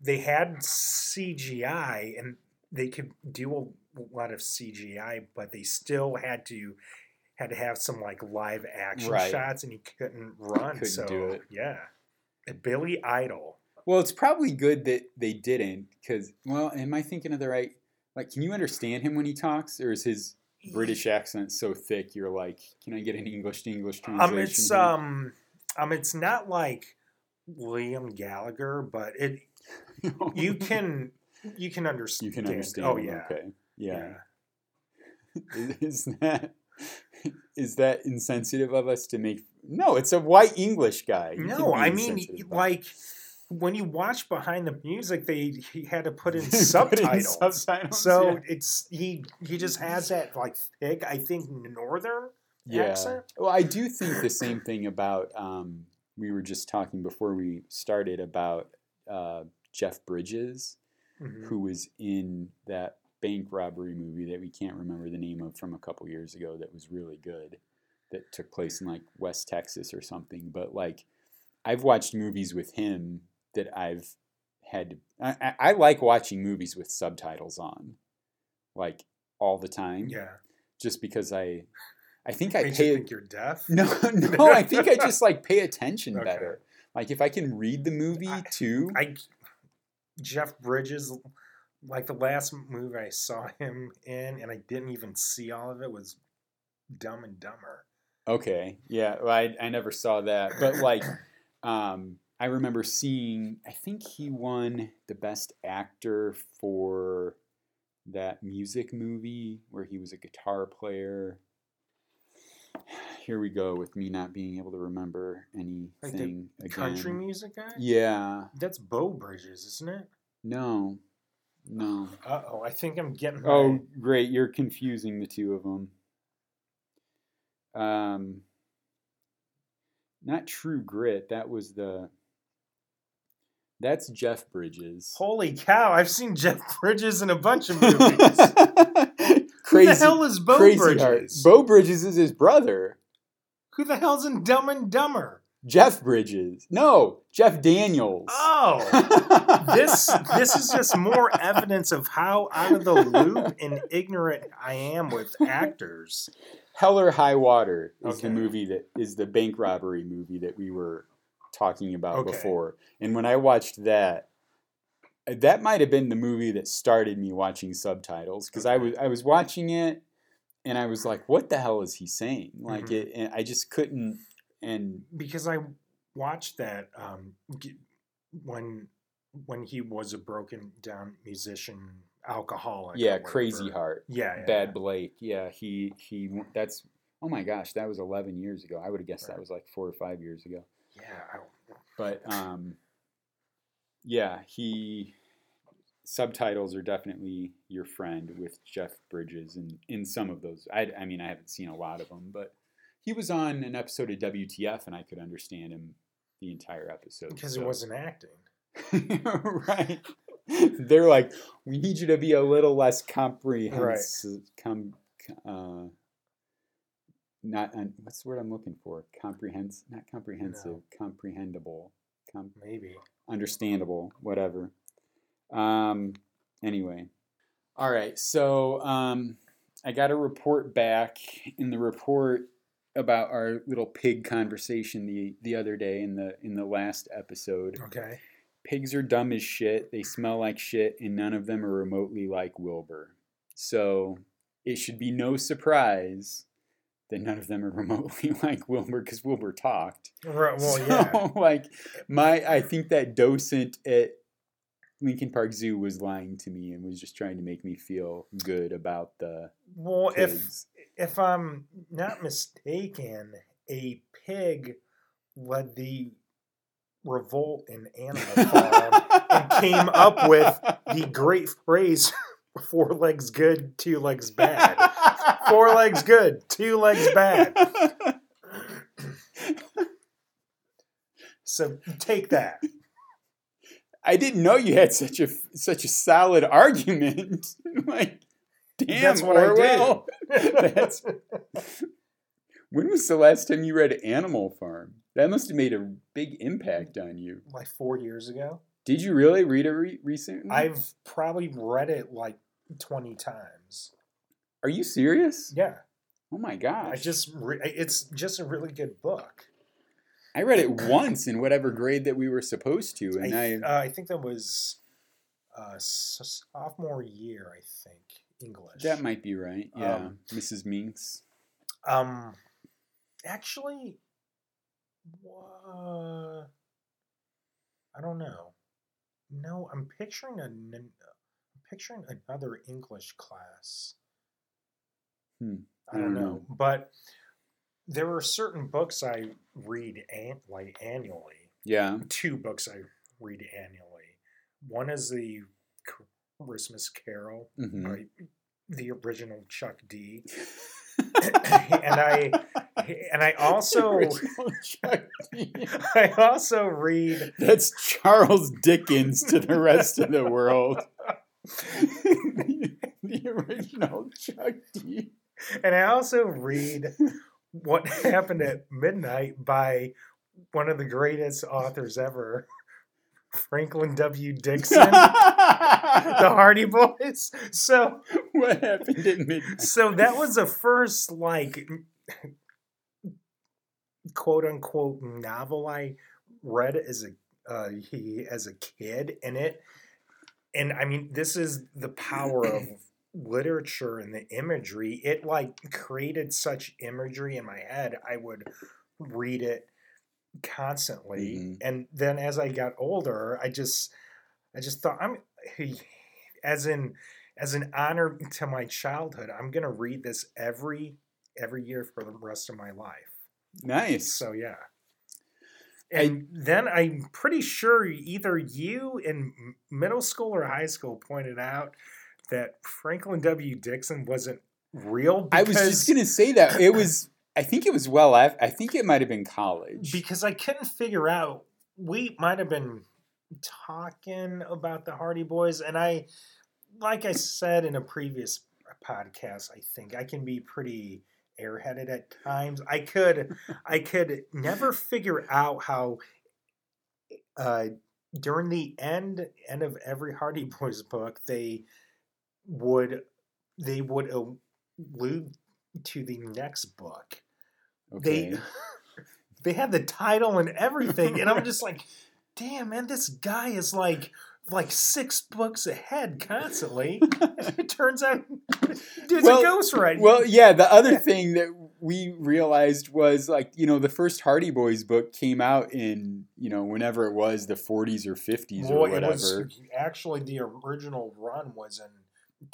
They had CGI, and they could do a lot of CGI, but they still had to had to have some like live action Right. shots, and he couldn't run. Couldn't so do it. yeah, Billy Idol. Well, it's probably good that they didn't, because, well, am I thinking of the right? Like, can you understand him when he talks, or is his British accent so thick you're like, can I get an English to English translation? Um, it's here? um, um, it's not like William Gallagher, but it you can you can understand. you can understand. Oh yeah, Okay. Yeah. yeah. Is that is that insensitive of us to make? No, it's a white English guy. You No, I mean insensitive about it. like when you watch behind the music, they he had to put in Put in subtitles. subtitles, so yeah. it's he he just has that like thick, I think northern yeah. accent. Well, I do think the same thing about. Um, we were just talking before we started about uh, Jeff Bridges, Mhm. who was in that bank robbery movie that we can't remember the name of from a couple years ago. That was really good. That took place in like West Texas or something. But like, I've watched movies with him that I've had. To, I, I, like watching movies with subtitles on, like all the time. Yeah, Just because I, I think I makes you pay. think you're deaf. No, no, I think I just like pay attention Okay. better. Like if I can read the movie I- too. I Jeff Bridges, like the last movie I saw him in, and I didn't even see all of it was Dumb and Dumber. okay, yeah, well, I I never saw that, but like, um, I remember seeing. I think he won the best actor for that music movie where he was a guitar player. Here we go with me not being able to remember Like the anything again. Country music guy. Yeah, That's Beau Bridges, isn't it? no, no. Uh oh, I think I'm getting. Oh, great! You're confusing the two of them. Um, not True Grit. That was the. That's Jeff Bridges. Holy cow! I've seen Jeff Bridges in a bunch of movies. crazy, Who the hell is Beau Bridges? heart. Beau Bridges is his brother. Who the hell's in Dumb and Dumber? Jeff Bridges. No, Jeff Daniels. Oh, this this is just more evidence of how out of the loop and ignorant I am with actors. Hell or High Water is the movie that is the bank robbery movie that we were talking about Okay. before. And when I watched that, that might have been the movie that started me watching subtitles because I was I was watching it and I was like, "What the hell is he saying?" Like Mhm. it, I just couldn't. And because I watched that um, when when he was a broken down musician, alcoholic. yeah, Crazy. Heart, Yeah, yeah, Bad yeah. Blake. Yeah, he he. That's oh my gosh, that was eleven years ago. I would have guessed that was like four or five years ago. Yeah, I- but um yeah he subtitles are definitely your friend with jeff bridges and in some of those I, I mean i haven't seen a lot of them but he was on an episode of wtf and i could understand him the entire episode because he wasn't acting. right. They're like we need you to be a little less comprehensive com, uh, not un, what's the word i'm looking for? Comprehensive not comprehensive comprehensible com, Maybe. understandable whatever. Um anyway. All right so um i got a report back. In the report about our little pig conversation the the other day in the in the last episode Okay. pigs are dumb as shit. They smell like shit, and none of them are remotely like Wilbur. So it should be no surprise that none of them are remotely like Wilbur because Wilbur talked. Right, well, so, yeah. like my, I think that docent at Lincoln Park Zoo was lying to me and was just trying to make me feel good about the Well, if pigs. If I'm not mistaken, a pig led the revolt in Animal Farm and came up with the great phrase four legs good, two legs bad. Four legs good, two legs bad. So take that. I didn't know you had such a such a solid argument. like, damn, That's what I did. That's- When was the last time you read Animal Farm? That must have made a big impact on you. like four years ago. Did you really read it re- recently? I've probably read it like 20 times. Are you serious? Yeah. Oh my gosh! I just, re- it's just a really good book. I read it once in whatever grade that we were supposed to, and I, I, uh, I think that was uh, sophomore year, I think, English. that might be right. Yeah, Um, Mrs. Minks. Um, actually, uh, I don't know. No, I'm picturing a, I'm picturing another English class. Hmm, I don't know, but there are certain books I read an- like annually. Yeah. Two books I read annually. One is the Christmas Carol mhm. by the original Chuck D. and I and I also Original Chuck D. I also read That's Charles Dickens to the rest of the world. the original Chuck D. and I also read What Happened at Midnight by one of the greatest authors ever, Franklin W. Dixon, the Hardy Boys. So what happened at midnight? so that was the first like quote unquote novel I read as a uh, he as a kid in it, and I mean this is the power of literature and the imagery. It like created such imagery in my head. I would read it constantly, Mhm. and then as I got older, I just I just thought I'm as in as an honor to my childhood, I'm gonna read this every every year for the rest of my life. Nice. So yeah. I- And then I'm pretty sure either you in middle school or high school pointed out that Franklin W. Dixon wasn't real. I was just gonna say that it was I think it was well after. I think it might have been college. because I couldn't figure out. We might have been talking about the Hardy Boys, and I, like I said in a previous podcast, I think I can be pretty airheaded at times. I could, I could never figure out how. Uh, during the end end of every Hardy Boys book, they would they would allude to the next book okay. they they had the title and everything and i'm just like damn man this guy is like like six books ahead constantly it turns out dude's Well- a ghostwriter Well, yeah. The other thing that we realized was like you know the first Hardy Boys book came out in you know whenever it was the 40s or 50s or Well, it whatever. was actually the original run was in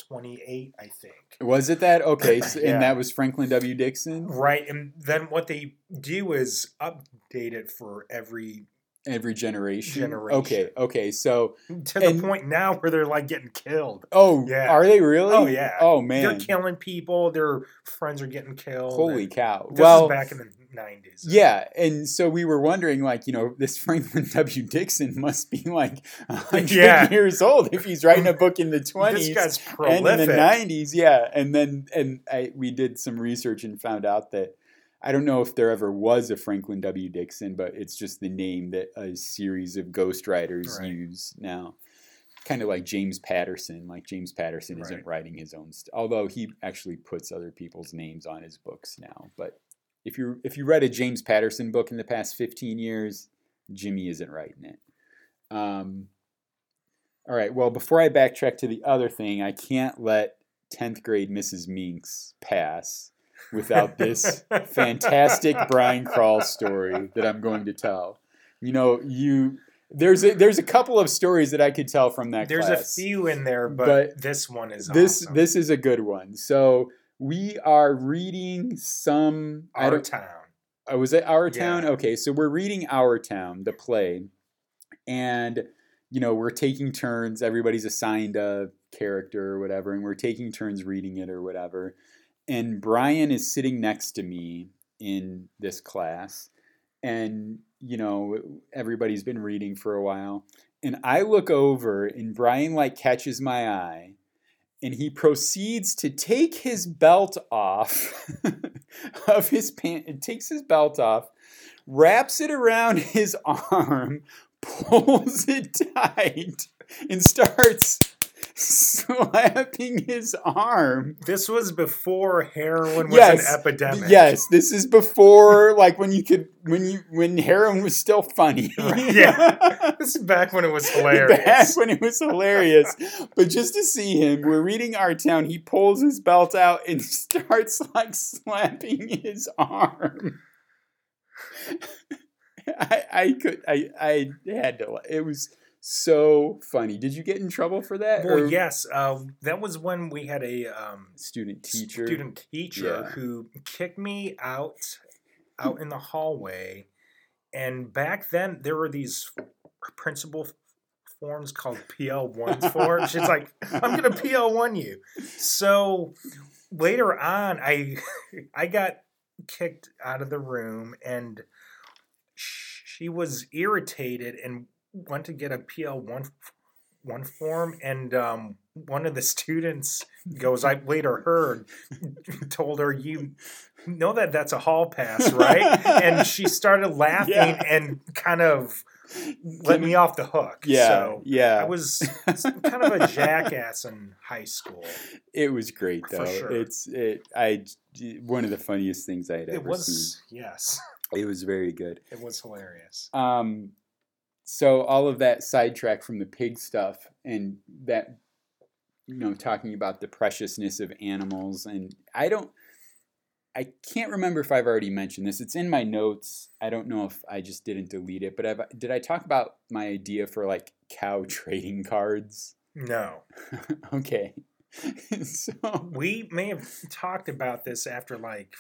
28 i think Was it that? Okay, so, Yeah. and that was Franklin W. Dixon. right and then what they do is update it for every Every generation. Generation. Okay, okay. So, to the And- point now where they're like getting killed oh, Yeah. are they really? Oh, yeah. Oh man. they're killing people their friends are getting killed Holy cow. This well, back in the nineties. Yeah, and so we were wondering, like, you know, this Franklin W. Dixon must be like hundred Yeah. years old if he's writing a book in the twenties and in the nineties. Yeah, and then and I we did some research and found out that I don't know if there ever was a Franklin W. Dixon, but it's just the name that a series of ghostwriters Right. use now. Kind of like James Patterson. Like James Patterson isn't writing his own, st- although he actually puts other people's names on his books now. But if you if you read a James Patterson book in the past fifteen years, Jimmy isn't writing it. Um, all right. Well, before I backtrack to the other thing, I can't let tenth grade Mrs. Minks pass without this fantastic Brian Crawl story that I'm going to tell. You know, you there's a there's a couple of stories that I could tell from that There's class. a few in there, but, But this one is this awesome. this is a good one. So we are reading some I our town. Oh, was it Our Town? Okay, so we're reading Our Town, the play, and you know we're taking turns. Everybody's assigned a character or whatever, and we're taking turns reading it or whatever. And Brian is sitting next to me in this class, and you know everybody's been reading for a while, and I look over, and Brian like catches my eye, and he proceeds to take his belt off of his pant takes his belt off wraps it around his arm pulls it tight and starts slapping his arm This was before heroin was Yes. an epidemic. yes this is before like when you could when you when heroin was still funny Yeah. This is back when it was hilarious. Back when it was hilarious. but just to see him, we're reading Our Town. He pulls his belt out and starts like slapping his arm. I, I could I I had to. It was so funny. Did you get in trouble for that? Well, or yes, uh, that was when we had a um, Student teacher. student teacher Yeah. who kicked me out out in the hallway. And back then, there were these principal forms called PL1 forms. She's like, I'm going to PL1 you. So later on, I I got kicked out of the room and she was irritated and went to get a PL1 one form and um, one of the students goes i later heard told her you know that that's a hall pass right and she started laughing Yeah. and kind of let me off the hook Yeah, so yeah. i was kind of a jackass in high school It was great though. sure. It's it. I one of the funniest things I had ever it was yes. It was very good. it was hilarious Um, so all of that sidetrack from the pig stuff and that, you know, talking about the preciousness of animals, and I don't, I can't remember if I've already mentioned this. It's in my notes. I don't know if I just didn't delete it, but I've, did I talk about my idea for like cow trading cards? no okay, so we may have talked about this after like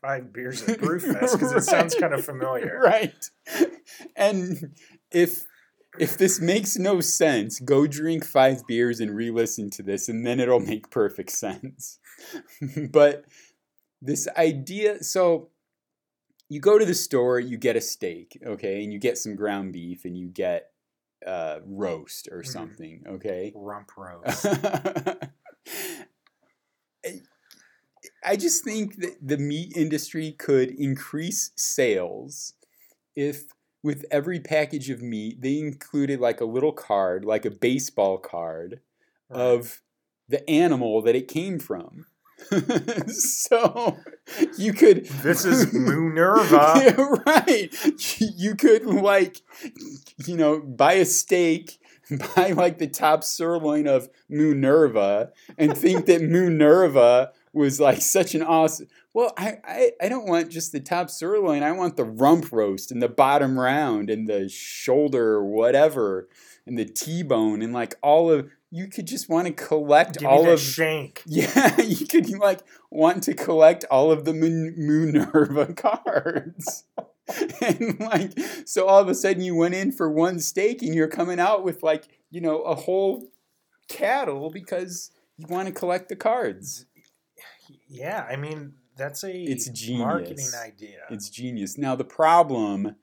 five beers at brewfest because it sounds kind of familiar right and if if this makes no sense go drink five beers and re-listen to this and then it'll make perfect sense but this idea. So you go to the store, you get a steak, okay, and you get some ground beef, and you get uh, roast or Mhm. something, okay. Rump roast. I- just think that the meat industry could increase sales if with every package of meat they included like a little card, like a baseball card Right. of the animal that it came from. so you could this is Minerva. Yeah, right. You could like, you know, buy a steak, buy like the top sirloin of Minerva, and think that Minerva was like such an awesome. Well, I, I I don't want just the top sirloin. I want the rump roast and the bottom round and the shoulder or whatever and the T-bone and like all of. You could just want to collect Give all of shank. yeah, you could like want to collect all of the Minerva cards. and like so all of a sudden you went in for one steak and you're coming out with like, you know, a whole cattle because you want to collect the cards. Yeah, I mean that's a It's marketing genius. idea. It's genius. Now the problem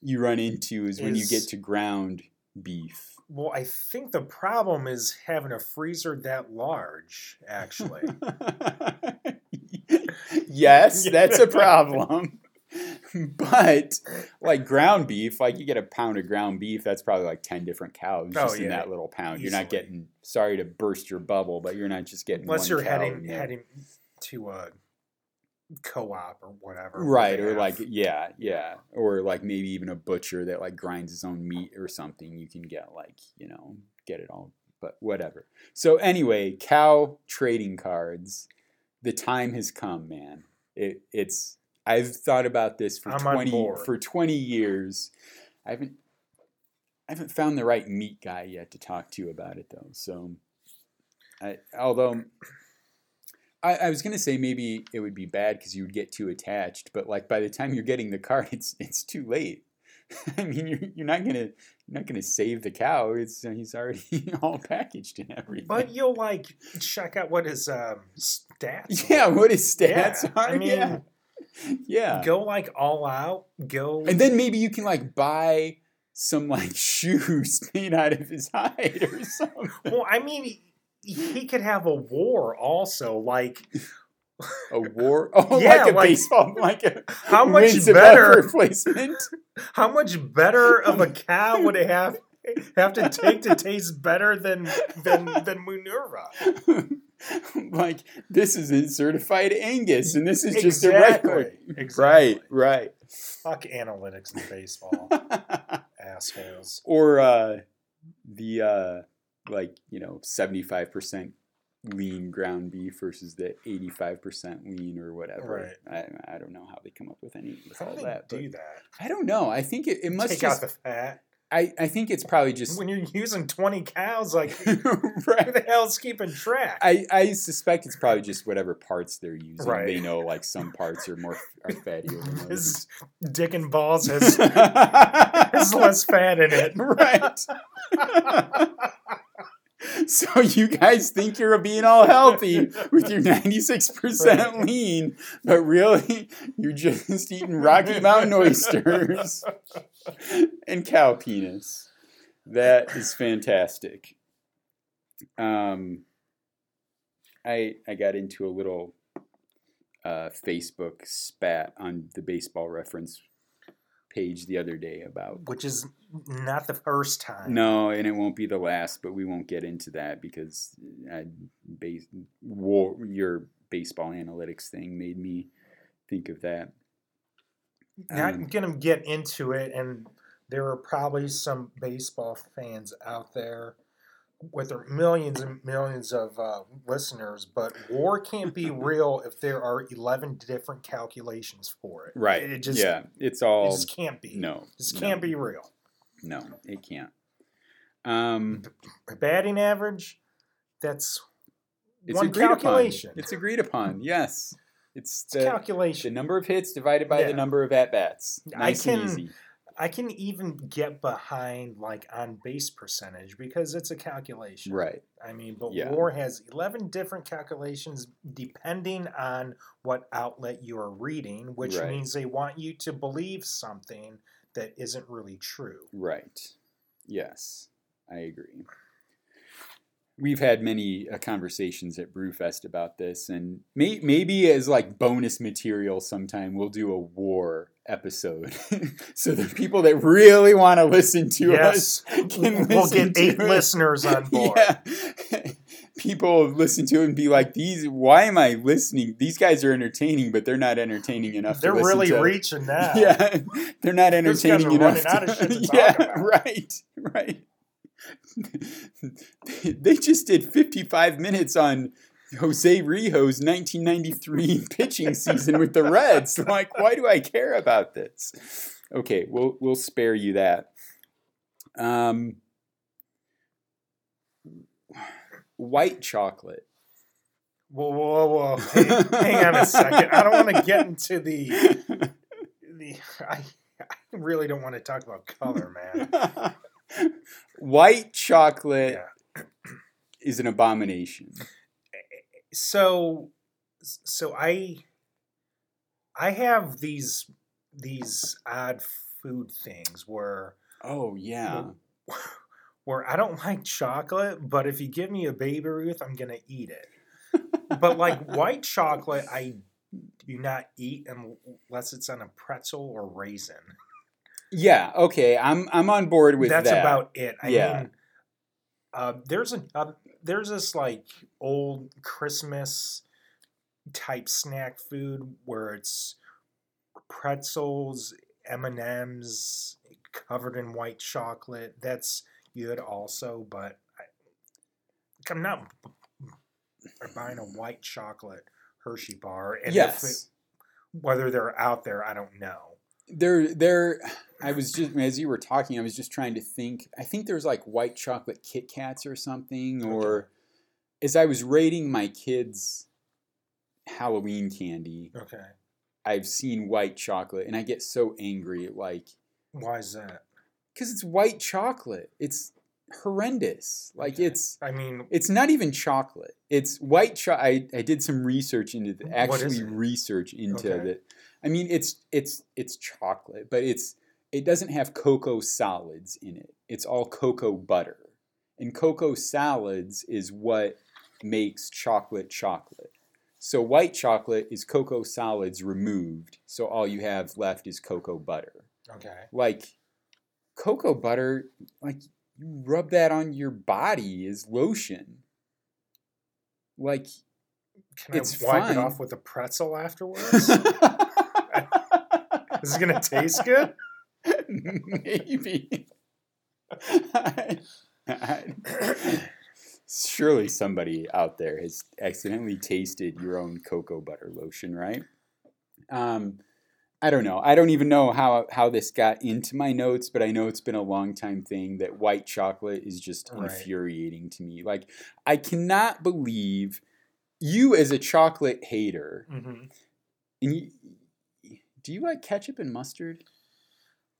you run into is when you get to ground beef. well, I think the problem is having a freezer that large. Actually, yes, that's a problem. But like ground beef, like you get a pound of ground beef, that's probably like 10 different cows Oh, just in that little pound. You're not getting, sorry to burst your bubble, but you're not just getting unless you're heading heading to a co-op or whatever. Right, or have- like, yeah, yeah. Or like maybe even a butcher that like grinds his own meat or something. You can get like, you know, get it all, but whatever. So anyway, cow trading cards. The time has come, man. It, it's, I've thought about this for I'm 20, for 20 years. I haven't, I haven't found the right meat guy yet to talk to about it though. So, I, although I, I was gonna say maybe it would be bad because you would get too attached, but like by the time you're getting the card, it's it's too late. I mean, you're, you're not gonna you're not gonna save the cow. It's uh, he's already all packaged and everything. But you'll like check out what his um, stats. yeah, are. what his stats Yeah, are. I mean, yeah, yeah. go like all out. Go And then maybe you can like buy some like shoes made out of his hide or something. Well, I mean, he, could have a war also. Like, A war? Oh, Yeah, like a like- baseball, like a how much better? replacement. How much better of a cow would it have have to take to taste better than than than Minerva? like this isn't certified Angus, and this is just a Exactly, exactly. Right, right. Fuck analytics in baseball, assholes. or uh, the uh, like you know seventy five percent lean ground beef versus the eighty five percent lean or whatever. Right. I, I don't know how they come up with any with How all that. Do that? I don't know. I think it, it must Take just. out the fat. I, I think it's probably just When you're using twenty cows, like who the hell's keeping track? I, I suspect it's probably just whatever parts they're using. Right. They know like some parts are more are fattier than others. His dick and balls has, has less fat in it. right. so you guys think you're being all healthy with your 96% lean, but really you're just eating Rocky Mountain oysters and cow penis. That is fantastic. Um, I I got into a little uh, Facebook spat on the baseball reference page the other day about Which is not the first time. no, and it won't be the last, but we won't get into that because I, base, war, your baseball analytics thing made me think of that. Not Um, gonna get into it, and there are probably some baseball fans out there with their millions and millions of uh, listeners. But war can't be real if there are eleven different calculations for it. Right. It just yeah, it's it all just can't be. no. This no, can't be real. No, it can't. Um, Batting average. That's it's one calculation. upon. It's agreed upon. Yes, it's It's the, the calculation. number of hits divided by Yeah. the number of at bats. I Nice and can- easy. I can even get behind like on base percentage because it's a calculation. Right. I mean, but Yeah. WAR has 11 different calculations depending on what outlet you're reading, which Right. means they want you to believe something that isn't really true. Right. Yes, I agree. We've had many uh, conversations at Brewfest about this, and may, maybe as like bonus material, sometime we'll do a war episode, so the people that really want to listen to yes, us can we'll listen get eight listeners on board. Yeah. People listen to it and be like, "These, why am I listening? These guys are entertaining, but they're not entertaining enough." They're to really to. reaching now. Yeah, they're not entertaining are enough. running out of shit to talk yeah, right, right. they just did 55 minutes on Jose Rijo's 1993 pitching season with the Reds. Like, why do I care about this? Okay, we'll we'll spare you that. Um, white chocolate. Whoa, whoa, whoa! Hang, hang on a second. I don't want to get into the the. I, I really don't want to talk about color, man. White chocolate Yeah. is an abomination. So so i i have these these odd food things where Oh yeah. where i don't like chocolate but if you give me a baby ruth i'm gonna eat it but like white chocolate i do not eat unless it's on a pretzel or raisin Yeah, okay. I'm I'm on board with that's that. about it i Yeah. mean uh, there's a uh, there's this like old christmas type snack food where it's pretzels m&ms covered in white chocolate. That's good also but I, i'm not buying a white chocolate hershey bar. And if yes. it, whether they're out there i don't know There there I was just as you were talking, I was just trying to think. I think there's like white chocolate Kit Kats or something, or as I was rating my kids' Halloween candy, okay I've seen white chocolate and I get so angry at like why is that because it's white chocolate. It's horrendous. Like Okay. it's i mean it's not even chocolate. It's white cho- I, I did some research into the, actually research into Okay. the I mean it's it's it's chocolate, but it's it doesn't have cocoa solids in it. It's all cocoa butter. And cocoa solids is what makes chocolate chocolate. So white chocolate is cocoa solids removed, so all you have left is cocoa butter okay like cocoa butter like you rub that on your body as lotion like can It's i wipe fine. it off with a pretzel afterwards Is it gonna taste good? maybe I- I- surely somebody out there has accidentally tasted your own cocoa butter lotion right um I don't know. I don't even know how how this got into my notes, but I know it's been a long time thing that white chocolate is just Right. infuriating to me. Like I cannot believe you as a chocolate hater. Mm-hmm. And you, do you like ketchup and mustard?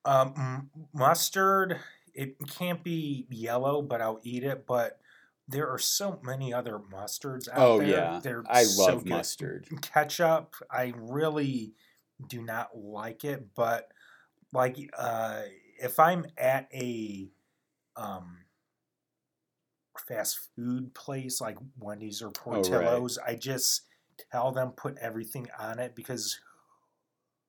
Um, mustard. It can't be yellow, but I'll eat it. But there are so many other mustards out Oh there. yeah, They're I so love good. mustard. Ketchup. I really do not like it, but like uh, if I'm at a um, fast food place like Wendy's or Oh, right. Portillo's, I just tell them put everything on it because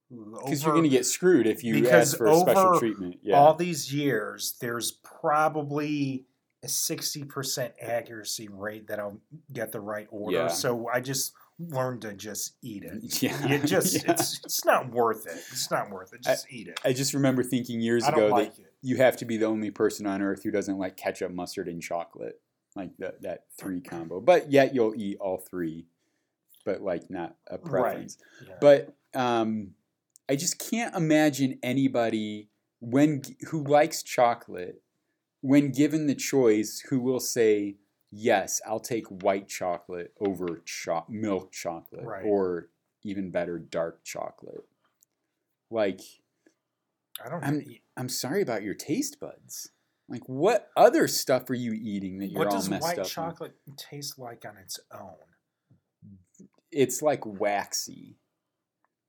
Because you're gonna get screwed if you ask for a special treatment. Yeah. all these years, there's probably a 60% accuracy rate that I'll get the right order. Yeah. So I just learned to just eat it. yeah. You just yeah. it's it's not worth it. It's not worth it. Just eat it. I just remember thinking years ago don't that it. you have to be the only person on earth who doesn't like ketchup, mustard, and chocolate, like that that three combo. But yet you'll eat all three, but like not a Right. preference. Yeah. But um, I just can't imagine anybody when who likes chocolate, when given the choice, who will say, "Yes, I'll take white chocolate over cho- milk chocolate, Right. or even better, dark chocolate." Like, I don't. I'm- I'm sorry about your taste buds. Like, what other stuff are you eating that you're what all does messed white up? on? chocolate taste like on its own? It's like waxy.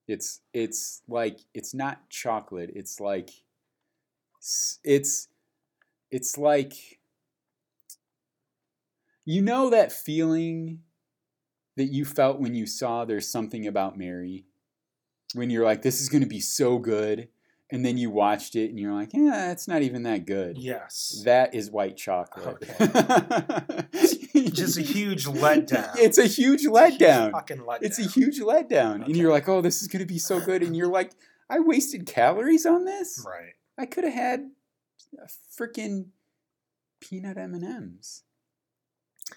It's it's like it's not chocolate. It's like it's it's like you know that feeling that you felt when you saw there's something about Mary when you're like this is going to be so good and then you watched it and you're like yeah it's not even that good Yes. that is white chocolate Okay. Just a huge letdown. it's a huge letdown Fucking letdown. it's a huge letdown and you're like oh this is going to be so good and you're like i wasted calories on this right. i could have had a freaking peanut m&ms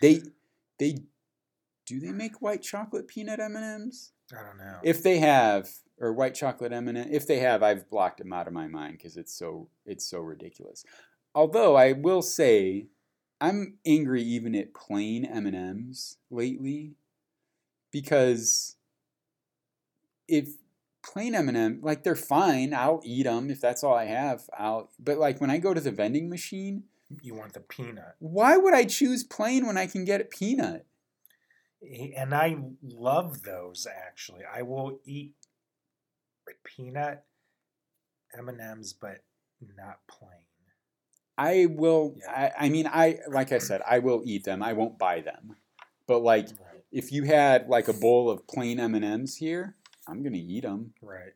they they do they make white chocolate peanut m&ms I don't know. if they have or white chocolate m&m if they have i've blocked them out of my mind because it's so it's so ridiculous although i will say i'm angry even at plain m&ms lately because if plain m&m like they're fine i'll eat them if that's all i have i'll but like when i go to the vending machine you want the peanut. why would i choose plain when i can get a peanut And I love those actually. I will eat peanut M&Ms but not plain. I will. Yeah. I, I mean, I like I said, I will eat them. I won't buy them. But like, Right. if you had like a bowl of plain M and M's here, I'm gonna eat them. Right.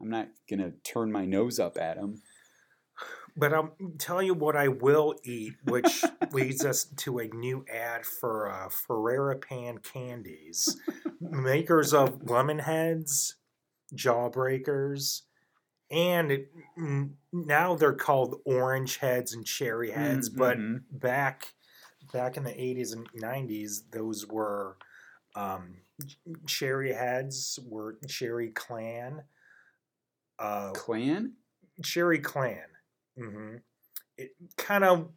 I'm not gonna turn my nose up at them. But I'll tell you what I will eat, which leads us to a new ad for uh, Ferrara Pan Candies, makers of lemon heads, jawbreakers, and it, mm, now they're called orange heads and cherry heads. But Mhm. back back in the 80s and 90s, those were um, cherry heads were cherry clan. Uh, clan. Cherry Clan. Hmm It kind of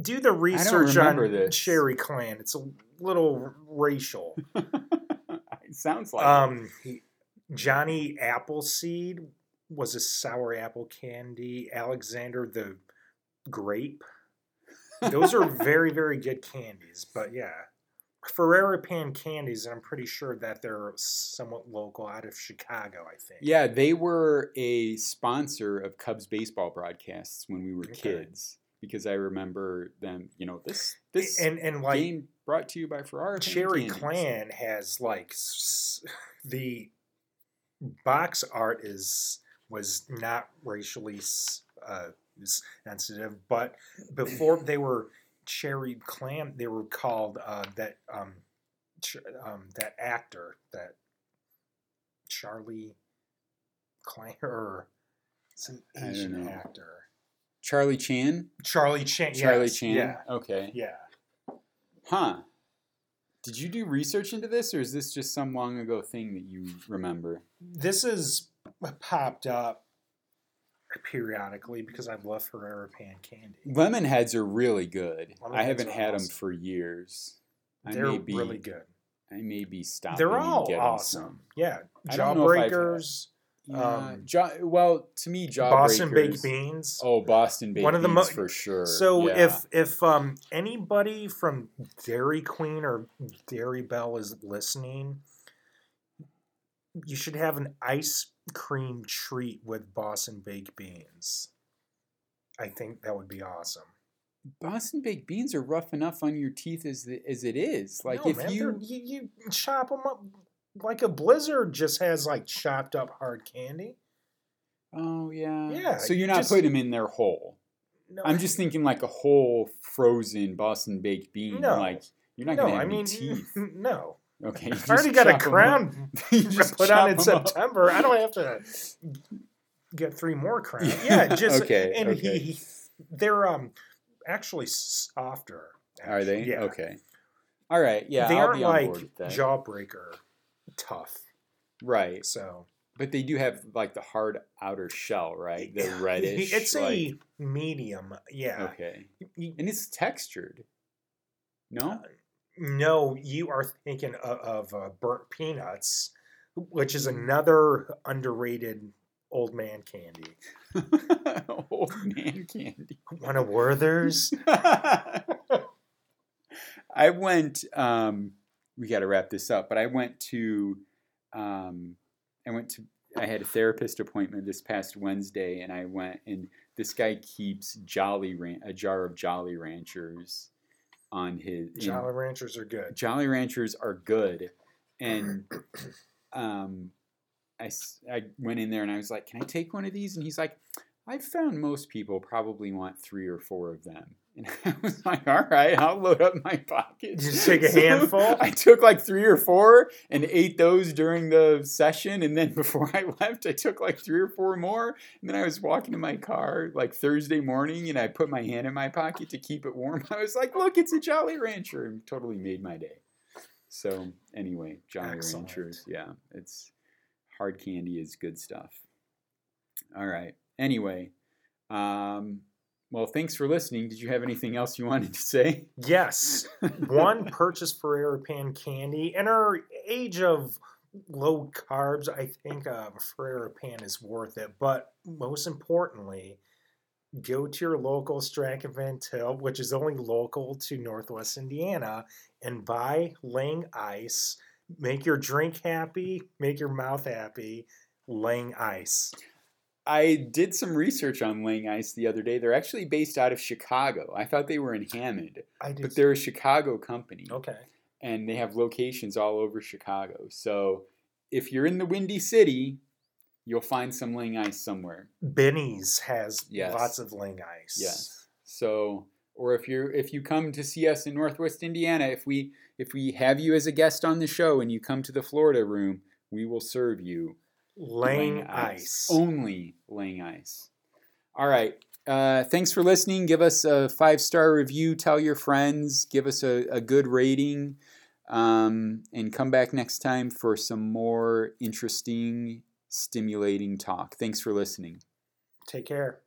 do the research on this. Cherry Clan. It's a little racial. it sounds like. Um, he, Johnny Appleseed was a sour apple candy. Alexander the Grape. Those are very very good candies. But yeah, Ferrara Pan candies, and I'm pretty sure that they're somewhat local out of Chicago. I think. yeah, they were a sponsor of Cubs baseball broadcasts when we were Okay. kids because I remember them. You know this this and and like game brought to you by Ferrari. Cherry Clan has like s- the box art is was not racially uh, sensitive, but before they were Cherry Clan they were called uh, that um, ch- um, that actor that Charlie Clan or it's an Asian actor. Charlie Chan. Charlie Chan. Charlie yes, Chan. Yeah. Okay. Yeah. Huh. Did you do research into this, or is this just some long ago thing that you remember? this has popped up periodically because I've loved Ferrero Pan candy. Lemon heads are really good. Lemon I haven't had them for years. I They're be, really good. I may be stopping. They're all awesome. some. Yeah, I don't know if I've had- Jawbreakers, Yeah, Um, jaw, well, to me, Jawbreakers. Boston baked beans. Oh, Boston baked Beans. One of the beans mo- for sure. So yeah. if if um anybody from Dairy Queen or Dairy Bell is listening, you should have an ice cream treat with Boston baked beans. I think that would be awesome. Boston baked beans are rough enough on your teeth as the, as it is. Like No, if man, you you you chop them up like a blizzard just has like chopped up hard candy. Oh yeah. Yeah, So you're not just- putting them in their whole. No, I'm just thinking like a whole frozen Boston baked bean. No. Like you're not no, gonna have I any mean teeth. no. Okay. I already got a chop 'em up. crown You just put on in. September. I don't have to get three more crowns. Yeah, just Okay, And okay. he, he, they're um actually softer. Are they? Yeah. Okay. All right. Yeah. they I'll aren't like board with that. jawbreaker tough. right. So But they do have like the hard outer shell, right? The reddish. It's like, a medium. Yeah. okay. And it's textured. No. No, you are thinking of, of uh, burnt peanuts, which is another underrated old man candy. Old man candy. One of Werther's. I went. Um, we got to wrap this up, but I went to. Um, I went to. I had a therapist appointment this past Wednesday, and I went, and this guy keeps Jolly Ran- a jar of Jolly Ranchers on his. in- Jolly Ranchers are good. Jolly Ranchers are good, and um, I, I went in there and I was like, "Can I take one of these?" And he's like, "I've found most people probably want three or four of them." And I was like, "All right, I'll load up my pockets." You take a handful? I took like three or four and ate those during the session, and then before I left, I took like three or four more. And then I was walking to my car like Thursday morning, and I put my hand in my pocket to keep it warm. I was like, "Look, it's a Jolly Rancher!" and totally made my day. So anyway, Jolly Excellent. Ranchers, yeah, it's hard candy is good stuff. All right. Anyway, um, well, thanks for listening. Did you have anything else you wanted to say? Yes. One, purchase Ferrero Pan candy. In our age of low carbs, I think uh, Ferrero Pan is worth it. But most importantly, go to your local Strack & Van Til, which is only local to Northwest Indiana, and buy Lang Ice. Make your drink happy, make your mouth happy. Lang Ice. I did some research on Lang Ice the other day. They're actually based out of Chicago. I thought they were in Hammond, I do. but they're a Chicago company. okay. and they have locations all over Chicago. So if you're in the Windy City, you'll find some Lang Ice somewhere. Benny's has Yes. lots of Lang Ice. Yes. So or if you're if you come to see us in Northwest Indiana, if we if we have you as a guest on the show and you come to the Florida room, we will serve you Lang, Ice. Only Lang Ice. All right. Uh, thanks for listening. Give us a five star review. Tell your friends. Give us a, a good rating. Um, and come back next time for some more interesting, stimulating talk. Thanks for listening. Take care.